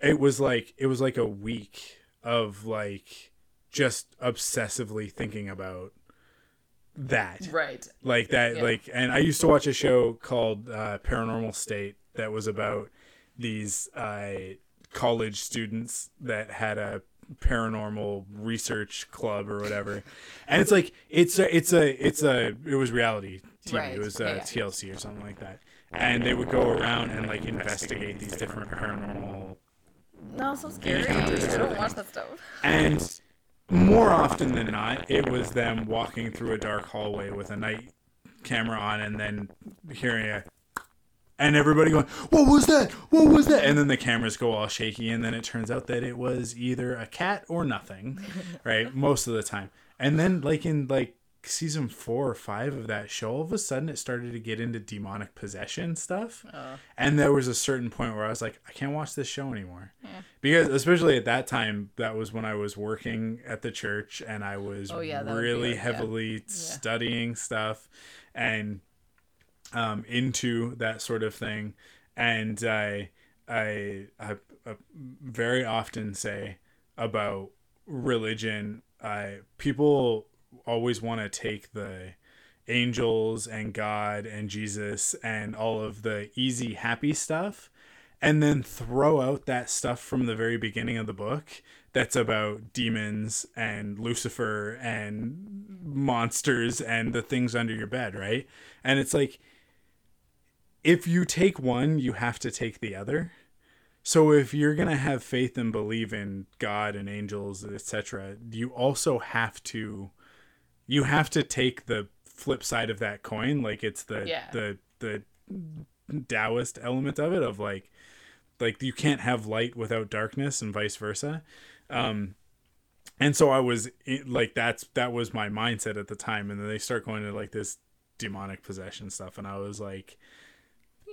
it was like it was like a week of like just obsessively thinking about that Right. like that Yeah. like and i used to watch a show called uh, paranormal state that was about these uh, college students that had a paranormal research club or whatever and it's like it's a it's a it's a it was reality tv Right. it was uh, Yeah, yeah. tlc or something like that and they would go around and like investigate these different paranormal No, so scary. I don't watch that stuff. and more often than not, it was them walking through a dark hallway with a night camera on and then hearing a and everybody going, What was that? What was that? And then the cameras go all shaky and then it turns out that it was either a cat or nothing. Right? Most of the time. And then like in like season four or five of that show, all of a sudden it started to get into demonic possession stuff. And there was a certain point where I was like, I can't watch this show anymore. Because especially at that time, that was when I was working at the church and I was Oh, yeah, that would be really like- yeah. heavily studying stuff and um, into that sort of thing. And I, I, I, I very often say about religion, I people always want to take the angels and God and Jesus and all of the easy, happy stuff and then throw out that stuff from the very beginning of the book that's about demons and Lucifer and monsters and the things under your bed, right? And it's like if you take one, you have to take the other. So if you're gonna have faith and believe in God and angels, etc., you also have to you have to take the flip side of that coin. Like it's the Yeah. the the Taoist element of it of like like you can't have light without darkness and vice versa. Um and so I was like that's that was my mindset at the time and then they start going to like this demonic possession stuff and I was like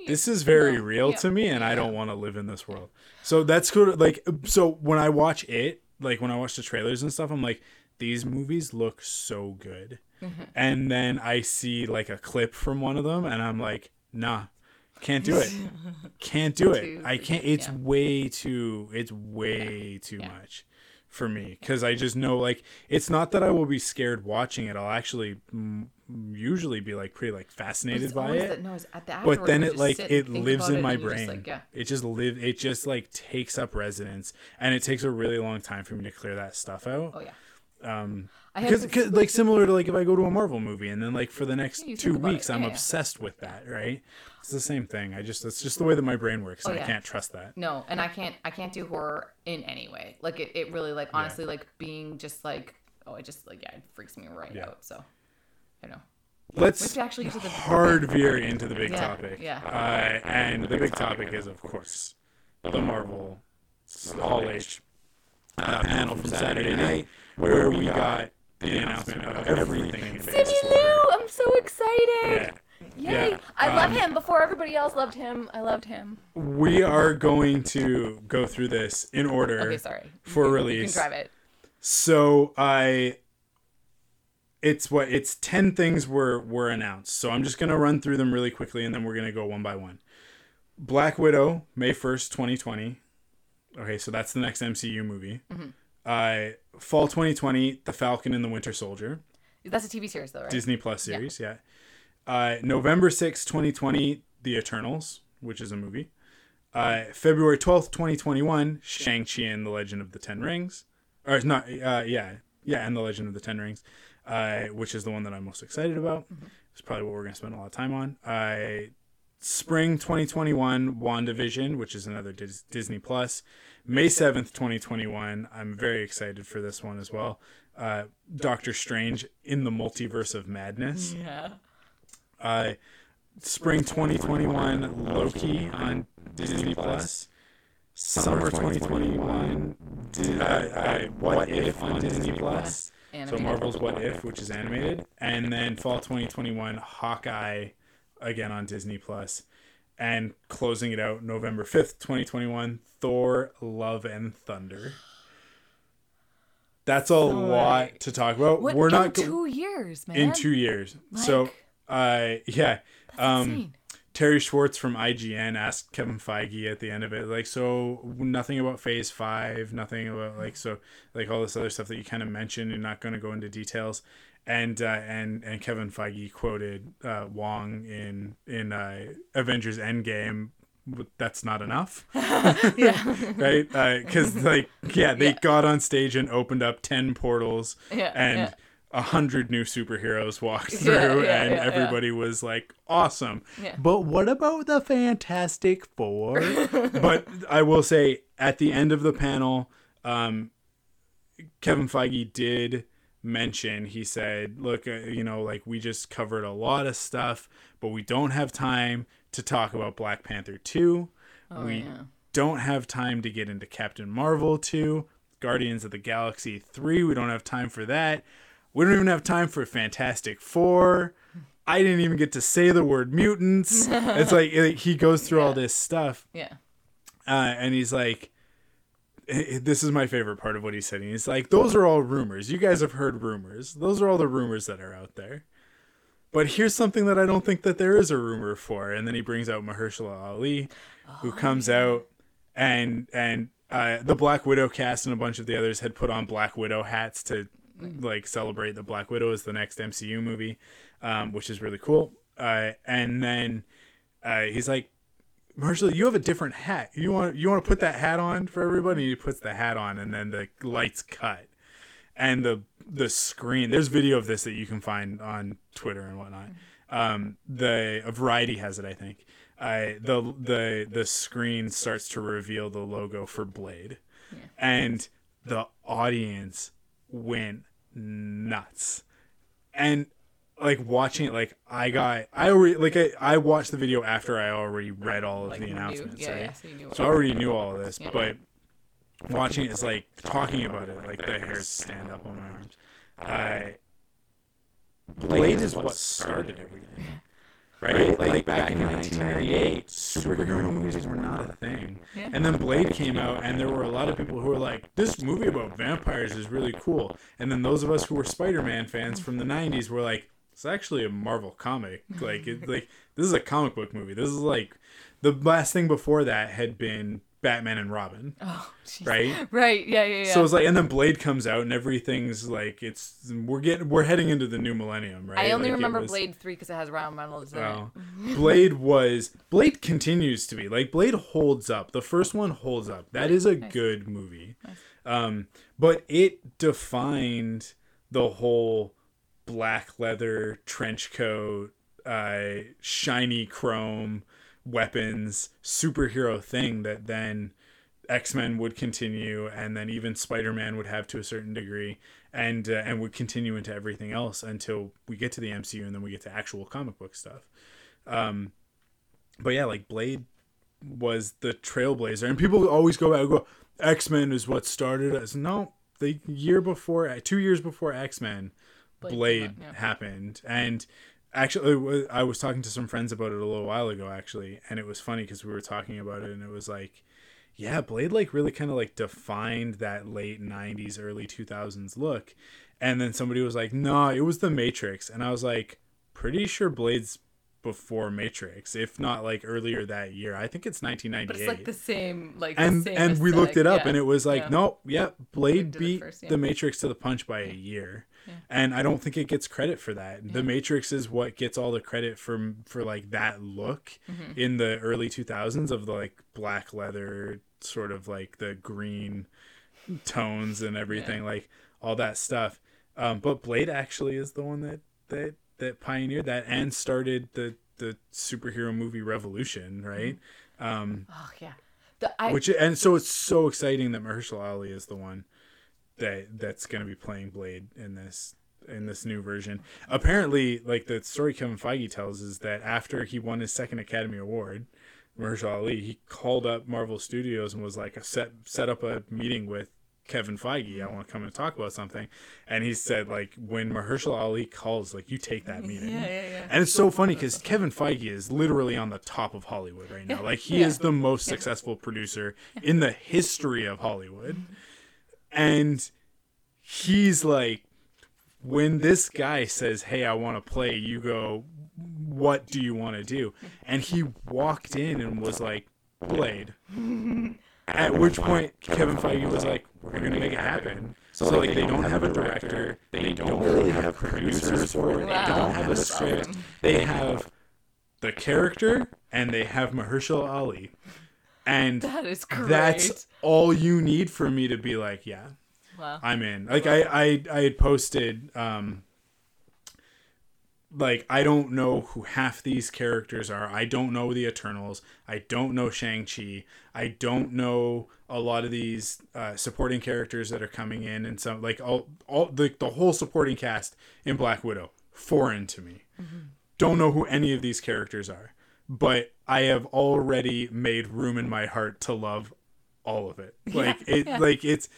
this is very real yeah, to me and I don't want to live in this world. So that's good like so when I watch it, like when I watch the trailers and stuff, I'm like these movies look so good. Mm-hmm. And then I see like a clip from one of them and I'm like, nah, can't do it. Can't do it. I can't it's yeah. way too it's way too Yeah. much for me cuz I just know like it's not that I will be scared watching it. I'll actually mm, usually be like pretty like fascinated It's by it that- no, the but then it like sit, it lives in it, my brain just like, yeah. it just live it just like takes up residence and it takes a really long time for me to clear that stuff out Oh yeah. Um I because cause, like similar to like if i go to a marvel movie and then like for the next two weeks i'm Yeah, yeah. obsessed with that right it's the same thing i just it's just the way that my brain works and Oh, i can't trust that No, and I can't I can't do horror in any way. Like it, it really like honestly like being just like oh it just like yeah it freaks me right Yeah. out. So I know. let's actually get to the hard veer into the big Yeah, topic yeah. uh, and the big topic is of course the marvel hall h uh, panel from saturday night where we got the announcement of everything Simu. Liu, I'm so excited. Yeah. Yay! Yeah, I love um, him before everybody else loved him. I loved him. We are going to go through this in order Okay, sorry. for You can- release. You can drive it. So I it's what it's 10 things were were announced. So I'm just going to run through them really quickly and then we're going to go one by one. Black Widow, May 1st, 2020. Okay, so that's the next MCU movie. Mm-hmm. Uh fall 2020, The Falcon and the Winter Soldier. That's a TV series though, right? Disney Plus series, yeah. Uh, November sixth, 2020, The Eternals, which is a movie. Uh, February 12th, 2021, Shang-Chi and the Legend of the Ten Rings. Or it's not, uh, yeah, yeah, and the Legend of the Ten Rings, uh, which is the one that I'm most excited about. It's probably what we're going to spend a lot of time on. Uh, Spring 2021, WandaVision, which is another Dis- Disney Plus. May 7th, 2021. I'm very excited for this one as well. Uh, Doctor Strange in the Multiverse of Madness. Yeah. Uh, Spring 2021, Loki on Disney Plus. Summer 2021, Di- uh, uh, What If on Disney Plus. So Marvel's What If, which is animated, and then fall 2021, Hawkeye, again on Disney Plus, and closing it out November 5th, 2021, Thor: Love and Thunder. That's a lot like- to talk about. What, We're in not two years, man. in two years. so, Like- uh, yeah. Um, Insane. Terri Schwartz from IGN asked Kevin Feige at the end of it, like, so nothing about Phase Five, nothing about like so like all this other stuff that you kind of mentioned. You're not going to go into details, and uh, and and Kevin Feige quoted uh, Wong in in uh, Avengers Endgame. "But That's not enough, yeah. right? Because like, yeah, they Yeah. got on stage and opened up ten portals, Yeah, and a hundred new superheroes walked through, and everybody was like, "Awesome!" But what about the Fantastic Four? but I will say, at the end of the panel, um, Kevin Feige did mention. He said, "Look, uh, you know, like we just covered a lot of stuff, but we don't have time to talk about Black Panther two. Oh, we yeah. don't have time to get into Captain Marvel 2, Guardians of the Galaxy 3. We don't have time for that. We don't even have time for Fantastic 4. I didn't even get to say the word mutants. it's like like, he goes through all this stuff Yeah. uh, and he's like this is my favorite part of what he said. He's like, "Those are all rumors. You guys have heard rumors. Those are all the rumors that are out there." But here's something that I don't think that there is a rumor for. And then he brings out Mahershala Ali, who comes out and and uh, the Black Widow cast and a bunch of the others had put on Black Widow hats to like celebrate that Black Widow is the next MCU movie, um, which is really cool. Uh, and then uh, he's like, Mahershala, you have a different hat. You want you want to put that hat on for everybody? He puts the hat on, and then the lights cut, and the the screen. There's video of this that you can find on Twitter and whatnot. Um, the a Variety has it, I think. I the the the screen starts to reveal the logo for Blade, and the audience went nuts, and like watching it, like I got I already like I, I watched the video after I already read all of Like, the announcements, yeah, right? yeah, so So I already knew all of this, Yeah. but watching it is like talking about it, like the hairs stand up on my arms. I Blade is what started everything. Right? Like back in 1998, superhero movies were not a thing. Yeah. And then Blade came out, and there were a lot of people who were like, this movie about vampires is really cool. And then those of us who were Spider Man fans from the 90s were like, it's actually a Marvel comic. Like, it, like this is a comic book movie. This is like the last thing before that had been Batman and Robin, Oh, jeez. right? Right. Yeah. Yeah. Yeah. So it's like, and then Blade comes out, and everything's like, it's we're getting we're heading into the new millennium, right? I only Like, remember was- Blade Three because it has Ryan Reynolds in Well, it. Blade was Blade continues to be like Blade holds up. The first one holds up. That is a good movie. Um, but it defined the whole black leather trench coat, uh, shiny chrome weapons superhero thing that then X Men would continue, and then even Spider Man would have to a certain degree, and uh, and would continue into everything else until we get to the MCU, and then we get to actual comic book stuff. Um, but yeah, like Blade was the trailblazer, and people always go back and go, X Men is what started us. No, the year before, two years before X Men, Blade Blade yeah. happened, and actually, I was talking to some friends about it a little while ago, actually, and it was funny because we were talking about it, and it was like, yeah, Blade like really kind of like defined that late '90s, early 2000s look, and then somebody was like, no, it was the Matrix, and I was like, pretty sure Blade's before Matrix, if not like earlier that year. I think it's 1998 But it's like the same, like and same and we looked it up yeah. and it was like Yeah. no yeah blade beat first, yeah. the matrix to the punch by a year and i don't think it gets credit for that. The matrix is what gets all the credit for for like that look Mm-hmm. in the early 2000s of the like black leather sort of like the green tones and everything like all that stuff. Um but blade actually is the one that that that pioneered that and started the the superhero movie revolution right? Um Oh yeah. The, I, which and so it's so exciting that Mahershala Ali is the one that that's going to be playing Blade in this in this new version. Apparently, like the story Kevin Feige tells is that after he won his second Academy Award, Mahershala Ali he called up Marvel Studios and was like set set up a meeting with Kevin Feige. I want to come and talk about something, and he said like when Mahershala Ali calls, like you take that meeting. yeah, yeah, yeah. And it's so funny because Kevin Feige is literally on the top of Hollywood right now. Like he is the most successful producer in the history of Hollywood. Mm-hmm. And he's like, when this guy says, Hey, I want to play, you go, What do you want to do? And he walked in and was like, Blade. At which point Kevin Feige was like, "We're gonna make it happen." So like they don't have a director, they don't really have producers it, they don't have a script. They have the character and they have Mahershala Ali, and that is great. that's all you need for me to be like, "Yeah, wow. I'm in." Like I I I had posted um like I don't know who half these characters are. I don't know the Eternals. I don't know Shang Chi. I don't know a lot of these uh, supporting characters that are coming in, and some like all all the the whole supporting cast in Black Widow foreign to me. Don't know who any of these characters are, but I have already made room in my heart to love all of it. Like it, yeah. like it's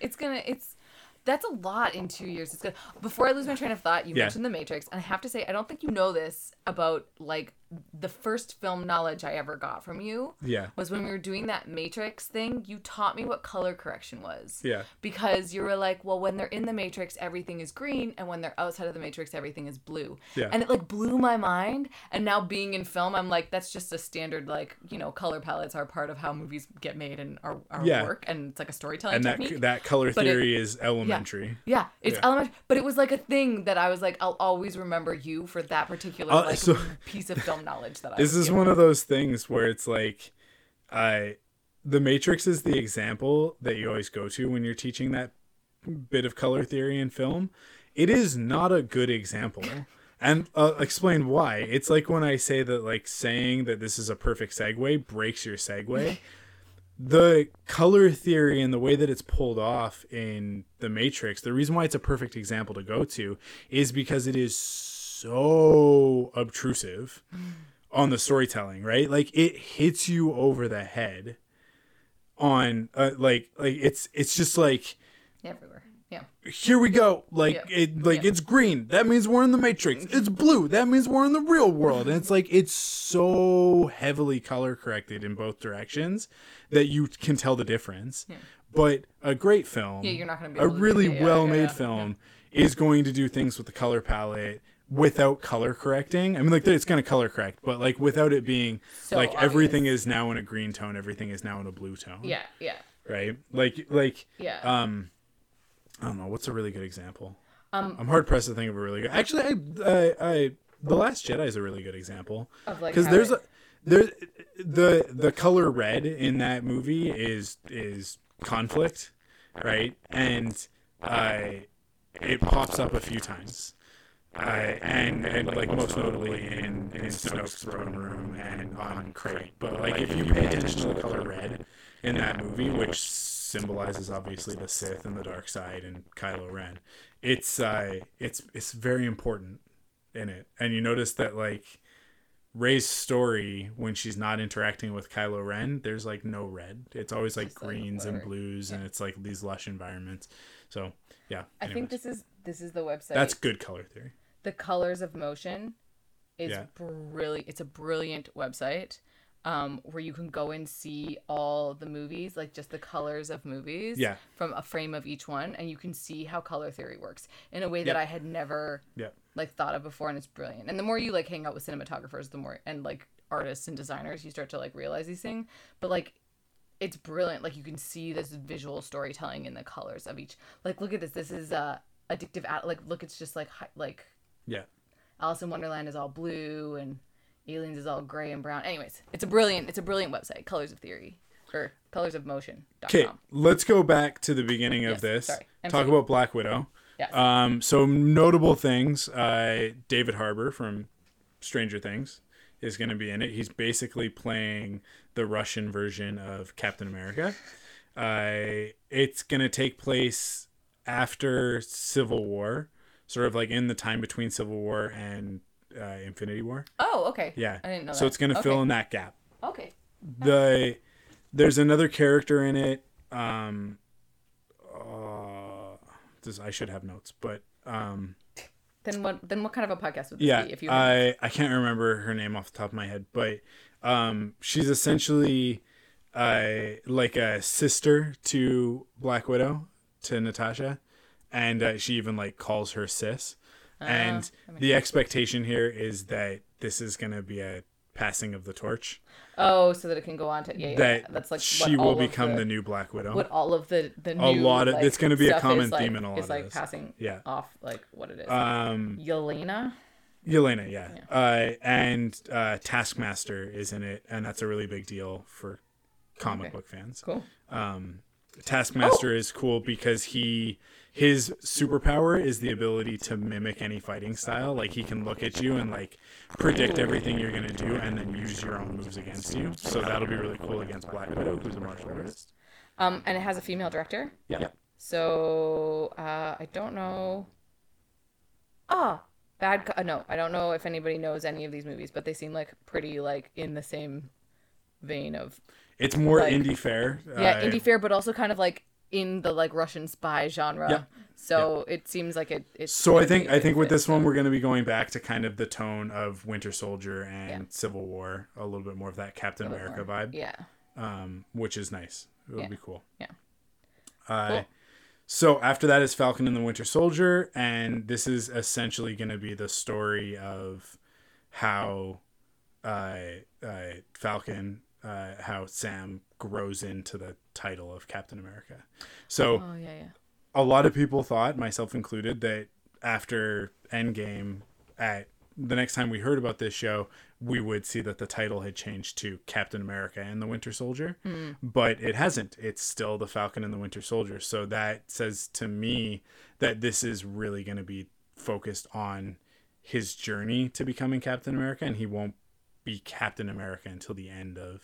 it's gonna it's that's a lot in two years. It's good. Before I lose my train of thought, you Yeah. mentioned the Matrix, and I have to say, I don't think you know this about like the first film knowledge I ever got from you. Yeah. was when we were doing that Matrix thing. You taught me what color correction was. Yeah. because you were like, well, when they're in the Matrix, everything is green, and when they're outside of the Matrix, everything is blue. Yeah. and it like blew my mind. And now being in film, I'm like, that's just a standard like you know color palettes are part of how movies get made and our, our Yeah. work, and it's like a storytelling and that technique. that color But theory is elementary. Yeah, it's Yeah. elementary, but it was like a thing that I was like, I'll always remember you for that particular Uh, like so- piece of film knowledge that I. This is given. one of those things where it's like, I, the Matrix is the example that you always go to when you're teaching that bit of color theory in film. It is not a good example And uh, explain why. It's like when I say that, like, saying that this is a perfect segue breaks your segue. the color theory and the way that it's pulled off in The Matrix, the reason why it's a perfect example to go to is because it is so obtrusive on the storytelling, right? Like, it hits you over the head on, uh, like, like it's it's just like Everywhere. Yeah. here we go. Like Yeah. it like Yeah. it's green. That means we're in the matrix. It's blue. That means we're in the real world. And it's like it's so heavily color corrected in both directions that you can tell the difference. But a great film Yeah, you're not gonna be a really yeah, yeah, well made yeah, film is going to do things with the color palette without color correcting i mean like it's going to color correct but like without it being So like obvious. everything is now in a green tone everything is now in a blue tone Yeah. Yeah. right like like Yeah. um i don't know what's a really good example Um, i'm hard pressed to think of a really good actually i i, I the last jedi is a really good example Of, like, because there's it- a there the the color red in that movie is is conflict right and i it pops up a few times uh, and and like most notably in in Snoke's throne room and on Crait. But like if you pay attention to the color red in that movie, which symbolizes obviously the Sith and the dark side and Kylo Ren, it's uh it's it's very important in it. And you notice that like Rey's story when she's not interacting with Kylo Ren, there's like no red. It's always like Just, like, greens and whatever. blues and it's like these lush environments. So yeah. I think this is this is the website. that's good color theory. The colors of motion is Yeah. brilliant it's a brilliant website um, where you can go and see all the movies like just the colors of movies Yeah. from a frame of each one and you can see how color theory works in a way that Yep. i had never Yeah. like thought of before and it's brilliant and the more you like hang out with cinematographers the more and like artists and designers you start to like realize these things but like it's brilliant like you can see this visual storytelling in the colors of each like look at this this is uh addictive at like look it's just like hi- like Yeah. Alice in Wonderland is all blue and Aliens is all gray and brown. Anyways, it's a brilliant it's a brilliant website, Colors of Theory or Colors of Motion. Okay, let's go back to the beginning of Yes, this. sorry. I'm Talk sorry. about Black Widow. Yes. Um, so notable things. Uh, David Harbour from Stranger Things is going to be in it. He's basically playing the Russian version of Captain America. Uh, it's going to take place after Civil War, sort of like in the time between Civil War and uh, Infinity War. oh, okay. Yeah. I didn't know so that. it's going to okay. fill in that gap Okay. the there's another character in it um uh, this, i should have notes but um Then what then what kind of a podcast would this yeah be if you i i can't remember her name off the top of my head but um she's essentially uh like a sister to black widow to natasha and uh, she even like calls her sis and the expectation here is that this is going to be a passing of the torch Oh, so that it can go on to yeah, yeah. that that's like she will become the, the, new black widow what all of the the new A lot of- like, it's gonna be a common is, like, theme in a lot of like this. passing Yeah. off like what it is. um Yelena. Yelena, yeah. Uh, and uh, Taskmaster is in it, and that's a really big deal for comic Okay. book fans. Cool. Um, Taskmaster is cool because he his superpower is the ability to mimic any fighting style. Like he can look at you and like predict everything you're gonna do, and then use your own moves against you. So that'll be really cool against Black Widow, who's a martial artist. Um, and it has a female director. Yeah. So uh, I don't know. Ah, bad. Co- uh, no, I don't know if anybody knows any of these movies, but they seem like pretty like in the same vein of It's more Like- indie fare. yeah, uh, indie fare, but also kind of like in the like Russian spy genre. So it seems like it. It's So I think I think with this one we're going to be going back to kind of the tone of Winter Soldier and Yeah. Civil War, a little bit more of that Captain America more. vibe, Yeah. um, which is nice. It would Yeah. be cool. Yeah. Uh, Cool. So after that is Falcon and the Winter Soldier, and this is essentially going to be the story of how uh, uh, Falcon, uh, how Sam grows into the title of Captain America. So Oh yeah, yeah. a lot of people thought, myself included, that after Endgame, at the next time we heard about this show, we would see that the title had changed to Captain America and the Winter Soldier. But it hasn't. It's still the Falcon and the Winter Soldier. So that says to me that this is really going to be focused on his journey to becoming Captain America, and he won't be Captain America until the end of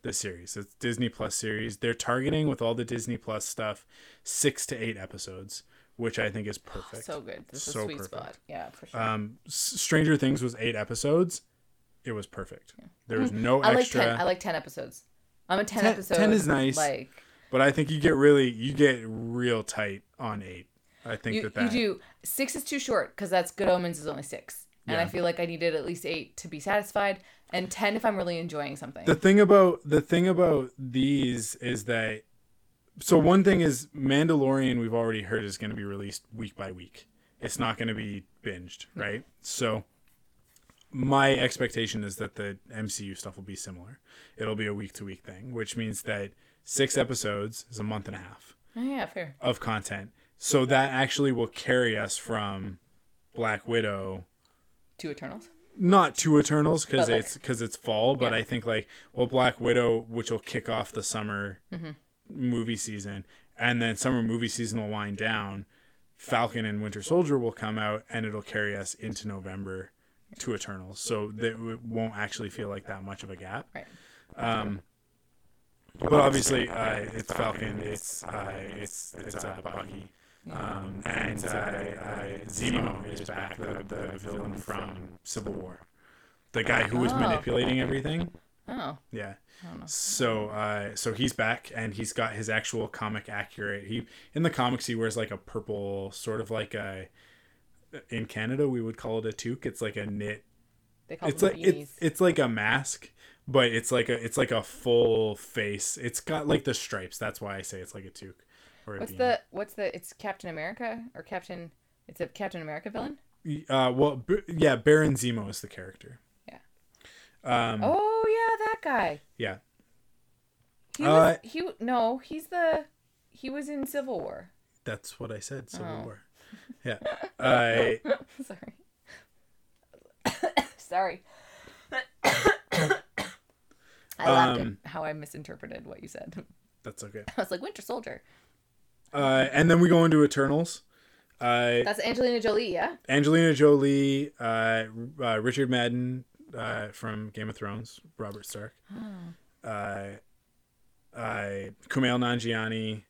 the series. It's Disney Plus series. They're targeting with all the Disney Plus stuff six to eight episodes, which I think is perfect. So good. This is So a sweet perfect. spot. Yeah, for sure. Um, Stranger Things was eight episodes. It was perfect. There was no Mm-hmm. I like extra. ten. I like ten episodes. I'm a ten, 10 episode. 10 is nice. Like But I think you get really you get real tight on eight. I think you, that you do six is too short because that's Good Omens is only six, and I feel like I needed at least eight to be satisfied, and ten if I'm really enjoying something. the thing about the thing about these is that so one thing is Mandalorian we've already heard is going to be released week by week. It's not going to be binged, right? So my expectation is that the MCU stuff will be similar. It'll be a week to week thing, which means that 6 episodes is a month and a half. oh, yeah, fair. of content. So that actually will carry us from Black Widow Two Eternals. not two Eternals because like- it's because it's fall, but Yeah. I think like well Black Widow, which will kick off the summer Mm-hmm. movie season, and then summer movie season will wind down. Falcon and Winter Soldier will come out, and it'll carry us into November to Eternals. So that it won't actually feel like that much of a gap. Right. Um, but obviously, uh, it's Falcon, it's uh, it's it's uh, Bucky, um, and uh, uh, Zemo is back, the, the villain from Civil War, the guy who was Oh. manipulating everything. Oh, Yeah. I don't know. So, uh, so he's back, and he's got his actual comic accurate. He in the comics he wears like a purple, sort of like a. In Canada, we would call it a toque. It's like a knit they call it's like it's, it's like a mask but it's like a it's like a full face it's got like the stripes that's why i say it's like a toque What's the what's the? It's Captain America or Captain? It's a Captain America villain. uh well B- yeah baron zemo is the character Yeah. um Oh yeah, that guy. yeah He was. Uh, he no. He's the. He was in Civil War. that's what i said civil Oh. war yeah uh, Sorry. Sorry. I laughed Um, at how I misinterpreted what you said. that's okay I was like Winter Soldier. Uh and then we go into eternals uh That's Angelina Jolie, yeah. angelina jolie uh, uh richard madden uh from game of thrones robert stark uh, uh, Kumail Nanjiani,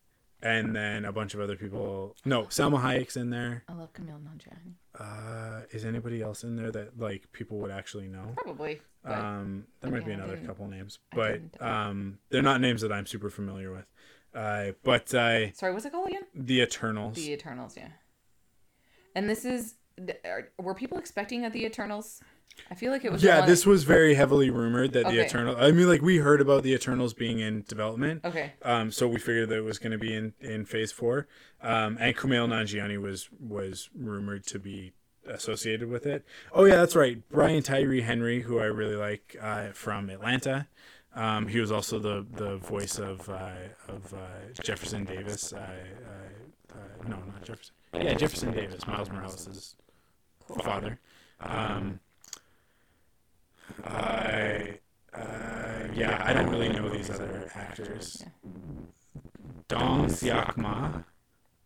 and then a bunch of other people. No, Salma Hayek's in there. I love Kumail Nanjiani. Uh, is anybody else in there that like people would actually know? Probably. Um, there might be another couple names, but um, they're not names that I'm super familiar with. Uh, but uh, sorry, what's it called again? the Eternals. The Eternals, yeah. And this is. Were people expecting the Eternals? I feel like it was. yeah, this was very heavily rumored that the Okay. Eternal. I mean, like we heard about the Eternals being in development. Okay. Um, so we figured that it was going to be in, in phase four. Um, and Kumail Nanjiani was was rumored to be associated with it. Oh yeah, that's right. Brian Tyree Henry, who I really like uh, from Atlanta. Um, he was also the the voice of uh, of uh, Jefferson Davis. Uh, uh, uh, no, not Jefferson. Yeah, Jefferson Davis, Miles Morales' father. Um, I uh, yeah, I don't really know these other actors. Dong-seok Ma,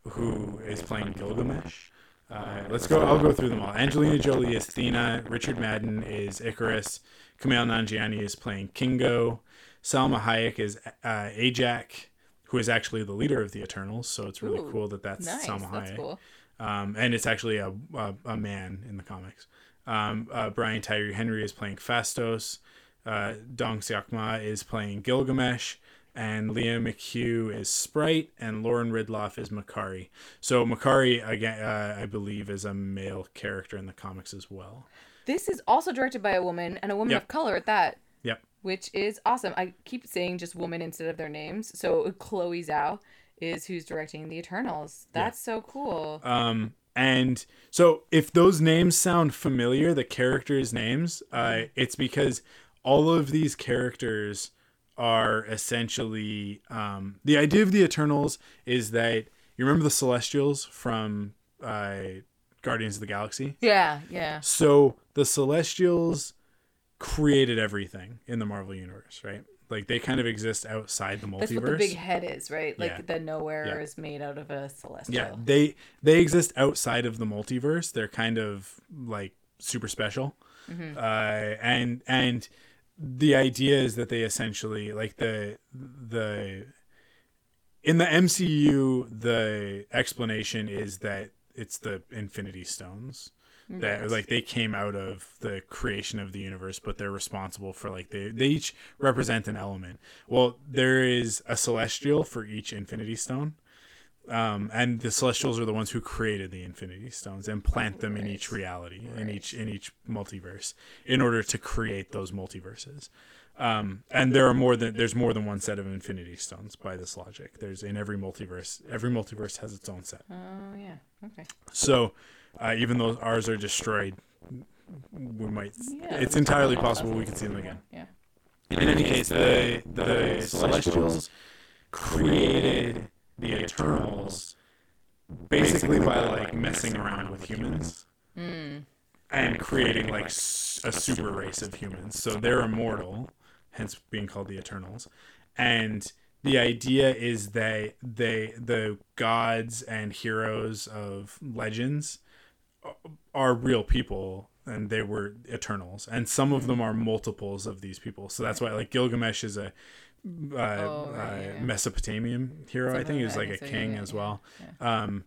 who is playing Gilgamesh. Uh, let's go. I'll go through them all. Angelina Jolie is Thena. Richard Madden is Ikaris. Kumail Nanjiani is playing Kingo. Salma Hayek is uh, Ajak, who is actually the leader of the Eternals. So it's really Ooh, cool that that's Nice. Salma That's Hayek cool. um, and it's actually a, a, a man in the comics. Um, uh, Brian Tyree Henry is playing Phastos. Uh, Dong is playing Gilgamesh, and Lia McHugh is Sprite, and Lauren Ridloff is Makkari. So Makkari, again, uh, I believe, is a male character in the comics as well. This is also directed by a woman and a woman Yep. of color at that, Yep. which is awesome. I keep saying just woman instead of their names. So Chloe Zhao is who's directing the Eternals. That's so cool. Um, and so if those names sound familiar, the characters' names, uh, it's because all of these characters are essentially um, the idea of the Eternals is that you remember the Celestials from uh, Guardians of the Galaxy. yeah, yeah. So the Celestials created everything in the Marvel universe, right? Like they kind of exist outside the multiverse. That's what the big head is, right? Like Yeah. the Knowhere Yeah. is made out of a celestial. Yeah, they they exist outside of the multiverse. They're kind of like super special, uh, and and the idea is that they essentially like the the in the MCU the explanation is that it's the Infinity Stones that like they came out of the creation of the universe but they're responsible for like they they each represent an element. Well there is a celestial for each infinity stone um and the celestials are the ones who created the infinity stones and plant them in each reality in each in each multiverse in order to create those multiverses um and there are more than there's more than one set of infinity stones by this logic there's in every multiverse every multiverse has its own set Oh yeah. Okay. so, uh, even though ours are destroyed, we might. Yeah, it's entirely possible we could see them again. Yeah. In any case, the the Celestials created the Eternals basically by like messing around with humans and creating like a super race of humans. So they're immortal, hence being called the Eternals. And the idea is that they the gods and heroes of legends are real people and they were eternals. And some of them are multiples of these people. So that's why like gilgamesh is a uh, Oh, right, uh, yeah, yeah. mesopotamian hero. I think he was like like a that, I think so, king yeah, as yeah, well. Um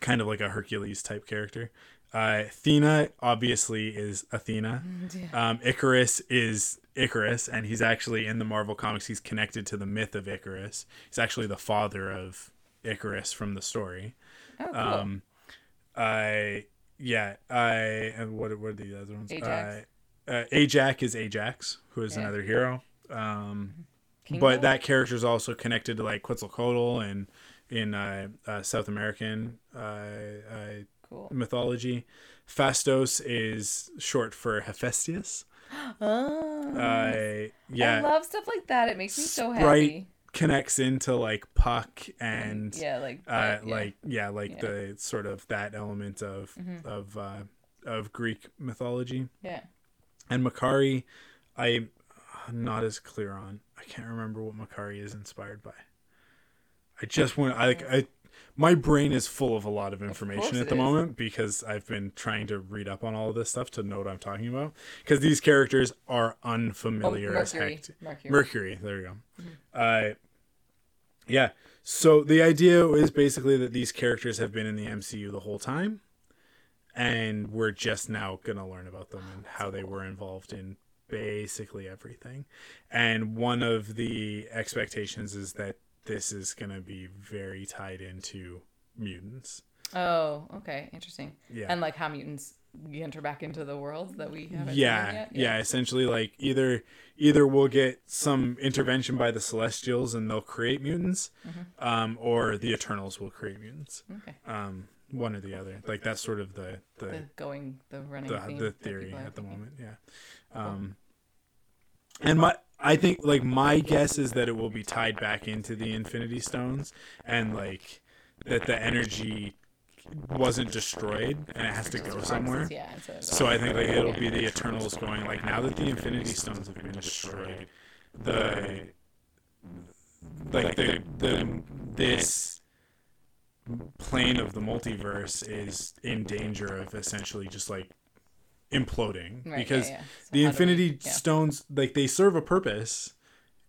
kind of like a hercules type character uh athena obviously is athena um icarus is icarus and he's actually in the marvel comics he's connected to the myth of icarus he's actually the father of icarus from the story Oh, cool. um, I yeah, I and what what are the other ones? Ajax. Uh, uh, Ajax is Ajax, who is Yeah. another hero. Um, but that character is also connected to like Quetzalcoatl and in uh, uh, South American uh, uh, cool. mythology. Phastos is short for Hephaestus. Oh. Uh, yeah, I love stuff like that. It makes me so happy. connects into like Puck and Yeah, like uh, yeah. like yeah, like Yeah. Mm-hmm. the sort of that element of of uh, of Greek mythology. yeah. And Makkari, I'm not as clear on. I can't remember what Makkari is inspired by. I just want I like I my brain is full of a lot of information course at the is. moment because I've been trying to read up on all of this stuff to know what I'm talking about. Because these characters are unfamiliar as Oh, Mercury. heck. Mercury. Mercury. There you go. Uh, yeah. So the idea is basically that these characters have been in the MCU the whole time, and we're just now gonna learn about them and how they were involved in basically everything. And one of the expectations is that this is gonna be very tied into mutants. Oh, okay, interesting. Yeah. And like how mutants enter back into the world that we haven't yeah, yet. yeah essentially like either either we'll get some intervention by the celestials and they'll create mutants Mm-hmm. um or the eternals will create mutants Okay. um one or the other like that's sort of the the The going, the running the, theme the theory at the thinking. moment yeah um and my i think like my guess is that it will be tied back into the infinity stones and like that the energy wasn't destroyed and it has to go somewhere Yeah. So, so I think like it'll be the Eternals going like now that the Infinity Stones have been destroyed, the like the the this plane of the multiverse is in danger of essentially just like imploding Right, because yeah. So the do we- Infinity yeah. Stones like they serve a purpose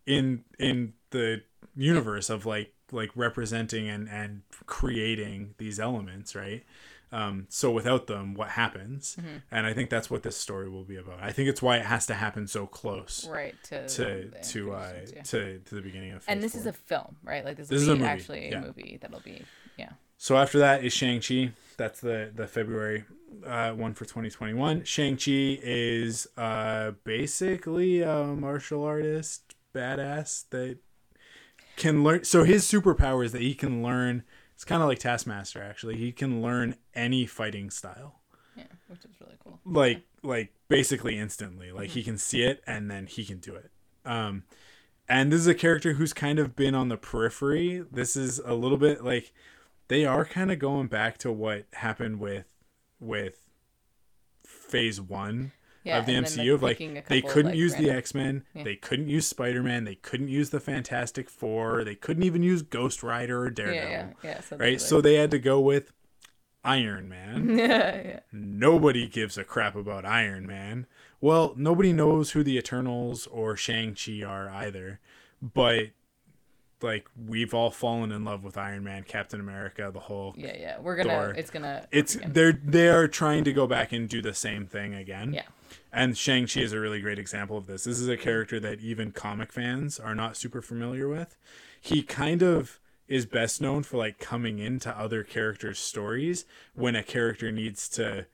in in the universe of like like representing and and creating these elements right um so without them what happens Mm-hmm. and i think that's what this story will be about i think it's why it has to happen so close right to to the to uh yeah. to to the beginning of and this is a film, right? Like this, This is actually yeah. a movie that'll be yeah. So after that is Shang Chi. That's the the February uh, one for 2021. Shang Chi is uh, basically a martial artist, badass that can learn. So his superpower is that he can learn. It's kind of like Taskmaster, actually. He can learn any fighting style, Yeah, which is really cool. like like basically instantly. Like he can see it and then he can do it. Um, and this is a character who's kind of been on the periphery. This is a little bit like they are kind of going back to what happened with with phase one Yeah, of the MCU of like they couldn't like, use the X Men, Yeah. they couldn't use Spider Man, they couldn't use the Fantastic Four, they couldn't even use Ghost Rider or Daredevil yeah, yeah. So right? they, So they had to go with Iron Man. yeah, yeah. Nobody gives a crap about Iron Man. Well, nobody knows who the Eternals or Shang-Chi are either. But like we've all fallen in love with Iron Man, Captain America, the Hulk. Yeah, yeah. We're gonna. Thor. It's gonna. It's again. they're they are trying to go back and do the same thing again. Yeah. And Shang-Chi is a really great example of this. This is a character that even comic fans are not super familiar with. He kind of is best known for like coming into other characters' stories when a character needs to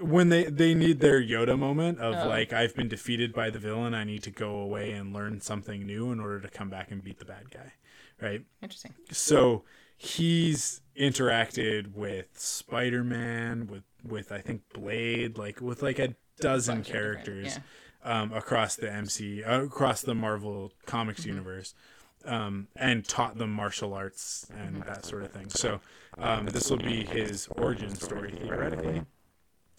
when they they need their Yoda moment of Oh. like I've been defeated by the villain, I need to go away and learn something new in order to come back and beat the bad guy. Right? Interesting. so he's interacted with spider-man with with i think blade like with like a dozen different- characters um, across the mc uh, across the marvel comics Mm-hmm. universe um, and taught them martial arts and that sort of thing so um, this will be his origin story theoretically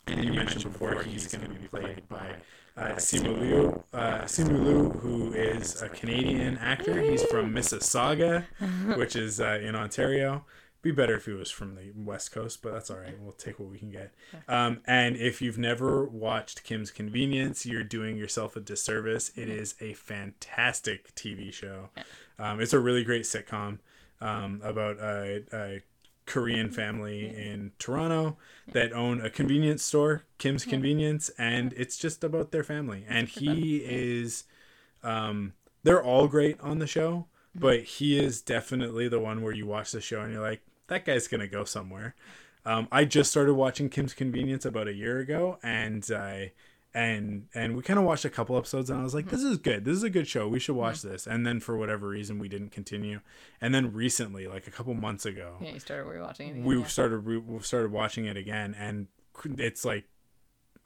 and you mentioned before he's going to be played by uh, Simu Liu, uh, Simu Liu, who is a Canadian actor. He's from Mississauga, which is uh, in Ontario. Be better if he was from the West Coast, but that's all right. We'll take what we can get. Um, and if you've never watched Kim's Convenience, you're doing yourself a disservice. It is a fantastic TV show. Um, it's a really great sitcom um, about a, a Korean family in Toronto that own a convenience store, Kim's Convenience, and it's just about their family. And he is, um, they're all great on the show, but he is definitely the one where you watch the show and you're like, that guy's gonna go somewhere. Um, I just started watching Kim's Convenience about a year ago, and I. and and we kind of watched a couple episodes and I was like this is good this is a good show we should watch this and then for whatever reason we didn't continue and then recently like a couple months ago Yeah, you started rewatching it. Again, we yeah. started we started watching it again and it's like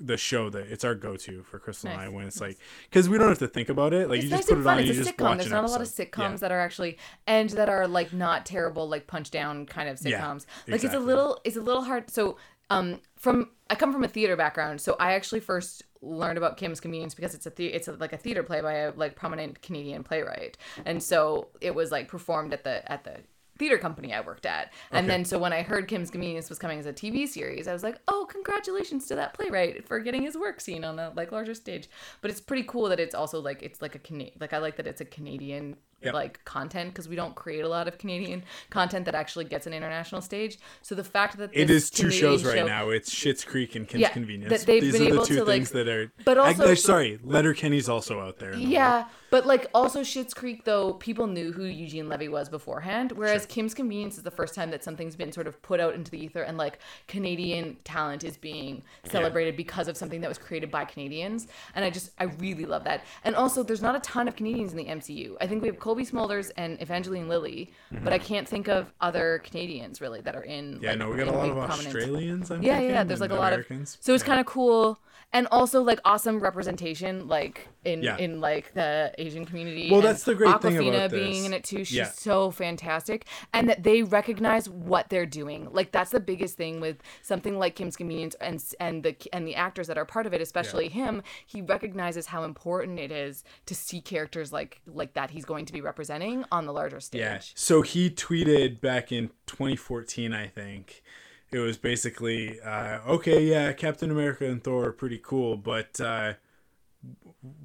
the show that it's our go-to for Crystal and I when it's like because we don't have to think about it like it's you nice just put it fun. on It's you a just sitcom. There's not a lot of sitcoms Yeah. that are actually and that are like not terrible, like punch down kind of Yeah, sitcoms. like it's a little, it's a little hard. So, um, from I come from a theater background, so I actually first learned about Kim's Convenience because it's a the- it's a, like a theater play by a like prominent Canadian playwright, and so it was like performed at the at the theater company I worked at. And Okay. then so when I heard Kim's Convenience was coming as a TV series, I was like, "Oh, congratulations to that playwright for getting his work seen on a like larger stage." But it's pretty cool that it's also like it's like a Cana- like I like that it's a Canadian Yep. like content because we don't create a lot of Canadian content that actually gets an international stage. So the fact that It is two Canadian shows right show- now. It's Schitt's Creek and Kim's Yeah, Convenience. that they've These been are the able two to, like- things that are. but also- I- sorry, Letterkenny's also out there. in the world. Yeah, but like also Schitt's Creek though people knew who Eugene Levy was beforehand, whereas Kim's Convenience is the first time that something's been sort of put out into the ether and like Canadian talent is being celebrated because of something that was created by Canadians, and I just I really love that. And also, there's not a ton of Canadians in the MCU. I think we have Cobie Smulders and Evangeline Lilly, but I can't think of other Canadians really that are in. Mm-hmm. Yeah, like, no, we got a lot of prominent- Australians. I'm yeah, yeah. There's like a and lot Americans. of so it's Yeah. kind of cool, and also like awesome representation, like in Yeah. in like the Asian community. Well, and that's the great thing Awkwafina about being in it too. She's Yeah. so fantastic, and that they recognize what they're doing. Like that's the biggest thing with something like Kim's Convenience and and the and the actors that are part of it, especially him. He recognizes how important it is to see characters like like that he's going to be representing on the larger stage. Yeah. So he tweeted back in 2014, I think. It was basically, uh, okay, yeah, Captain America and Thor are pretty cool, but uh,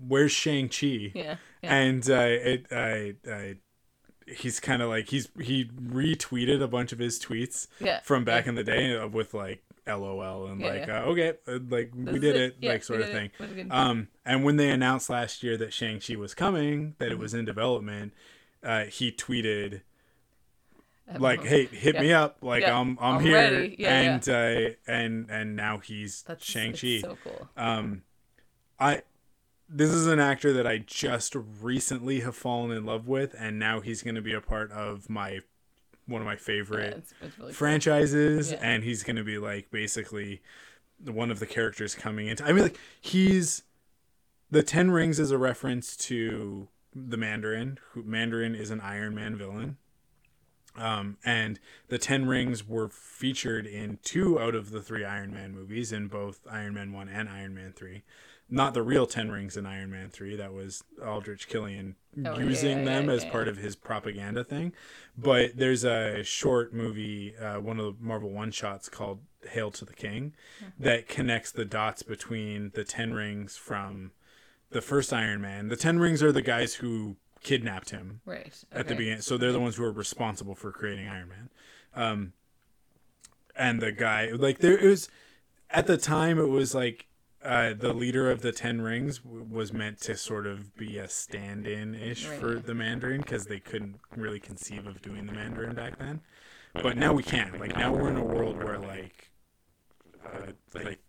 where's Shang Chi? Yeah, yeah. And uh, it, I, I, he's kind of like he's he retweeted a bunch of his tweets Yeah, from back in the day with like LOL and Yeah, like yeah. uh, okay, uh, like we did it. it, Yeah, like sort of thing. What a good- Um, and when they announced last year that Shang Chi was coming, that Mm-hmm. it was in development, uh, he tweeted Like, "Hey, hit me up! Like Yeah, I'm I'm, I'm here." Yeah, and uh, and and now he's that's Shang it's Chi. So cool. Um, I this is an actor that I just recently have fallen in love with, and now he's going to be a part of my one of my Yeah, favorite it's, it's really cool. franchises, Yeah. and he's going to be like basically one of the characters coming into. I mean, like he's the Ten Rings is a reference to the Mandarin. Who Mandarin is an Iron Man villain. Um, and the Ten Rings were featured in two out of the three Iron Man movies, in both Iron Man 1 and Iron Man 3. Not the real Ten Rings in Iron Man 3, that was Aldrich Killian Oh, using yeah, them yeah, as yeah. part of his propaganda thing. But there's a short movie, uh, one of the Marvel one shots called Hail to the King, that connects the dots between the Ten Rings from the first Iron Man. The Ten Rings are the guys who kidnapped him Right. at the beginning. So they're the ones who are responsible for creating Iron Man. Um, and the guy, like, there it was at the time, it was like uh, the leader of the Ten Rings w- was meant to sort of be a stand-in ish Right. for the Mandarin because they couldn't really conceive of doing the Mandarin back then. But now we can. Like now we're in a world where like, uh, like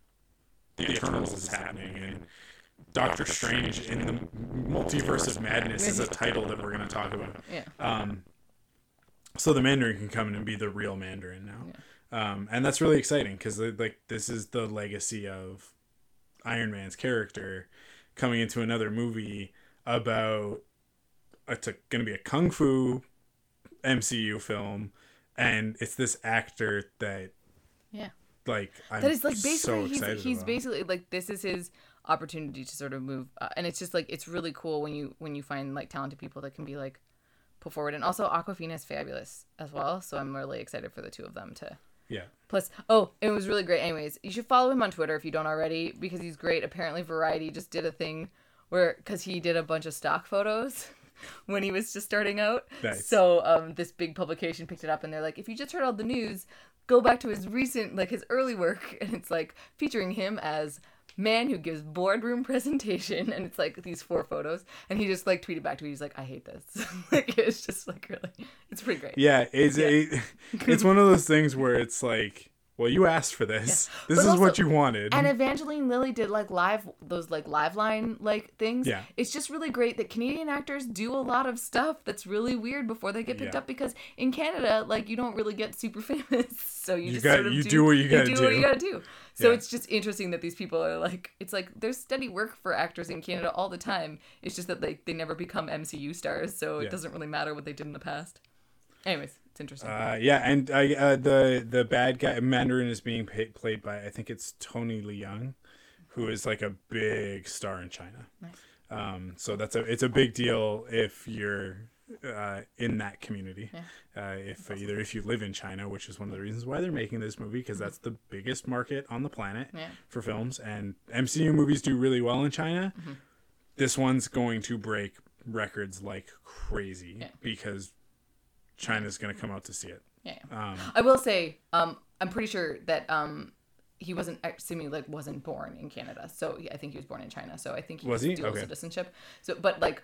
the Eternals is happening and. Doctor Strange in the Multiverse of Madness is a title that we're going to talk about. Yeah. Um, so the Mandarin can come in and be the real Mandarin now, um, and that's really exciting because like this is the legacy of Iron Man's character coming into another movie about it's going to be a kung fu MCU film, and it's this actor that Yeah. like I'm that is like so basically he's he's about. basically like this is his opportunity to sort of move uh, and it's just like it's really cool when you when you find like talented people that can be like put forward. And also Awkwafina is fabulous as well so I'm really excited for the two of them to yeah. plus oh it was really great. Anyways you should follow him on Twitter if you don't already because he's great. Apparently Variety just did a thing where because he did a bunch of stock photos when he was just starting out. Nice. so um, this big publication picked it up and they're like, if you just heard all the news, go back to his recent, like his early work, and it's like featuring him as man who gives boardroom presentation, and it's like these four photos, and he just like tweeted back to me, he's like, I hate this, like it's just like really, it's pretty great. Yeah, it's a, it's one of those things where it's like, well, you asked for this. This But is what you wanted. And Evangeline Lilly did like live those like live line like things. Yeah. It's just really great that Canadian actors do a lot of stuff that's really weird before they get picked Yeah. up because in Canada, like you don't really get super famous. So you, You just got- sort of you do, do what you gotta do. what do. you gotta do. So Yeah. it's just interesting that these people are like it's like there's steady work for actors in Canada all the time. It's just that like they never become MCU stars, so Yeah. it doesn't really matter what they did in the past. Anyways, it's interesting. Uh, yeah, and I, uh, the the bad guy Mandarin is being pa played by I think it's Tony Leung, who is like a big star in China. Um, so that's a it's a big deal if you're uh, in that community. Uh, if either if you live in China, which is one of the reasons why they're making this movie because that's the biggest market on the planet Yeah. for films, and MCU movies do really well in China. This one's going to break records like crazy Yeah. because China's going to come out to see it. Yeah. Um, I will say, um, I'm pretty sure that um, he wasn't assuming like wasn't born in Canada. So I think he was born in China. So I think he Was he? dual Okay. citizenship. So, but like,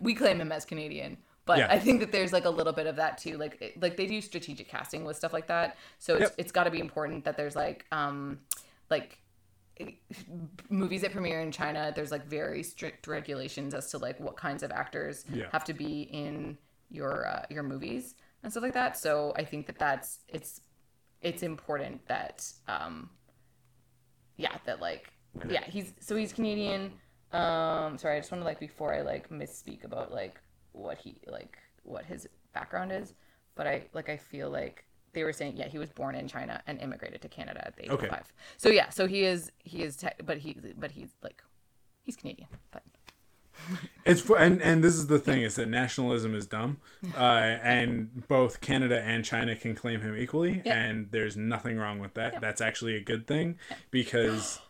we claim him as Canadian. But Yeah. I think that there's like a little bit of that too. Like, it- like they do strategic casting with stuff like that. So it's Yep. it's got to be important that there's like um, like movies that premiere in China, there's like very strict regulations as to like what kinds of actors Yeah. have to be in your uh, your movies and stuff like that. So I think that that's it's it's important that um yeah that like yeah he's so he's Canadian. Um, sorry, I just want to like before I like misspeak about like what he like what his background is, but I like I feel like they were saying yeah he was born in China and immigrated to Canada at the age Okay. of five. So yeah, so he is he is te- but he but he's like he's Canadian, but It's and and this is the thing is that nationalism is dumb, uh, and both Canada and China can claim him equally, Yeah. and there's nothing wrong with that. That's actually a good thing because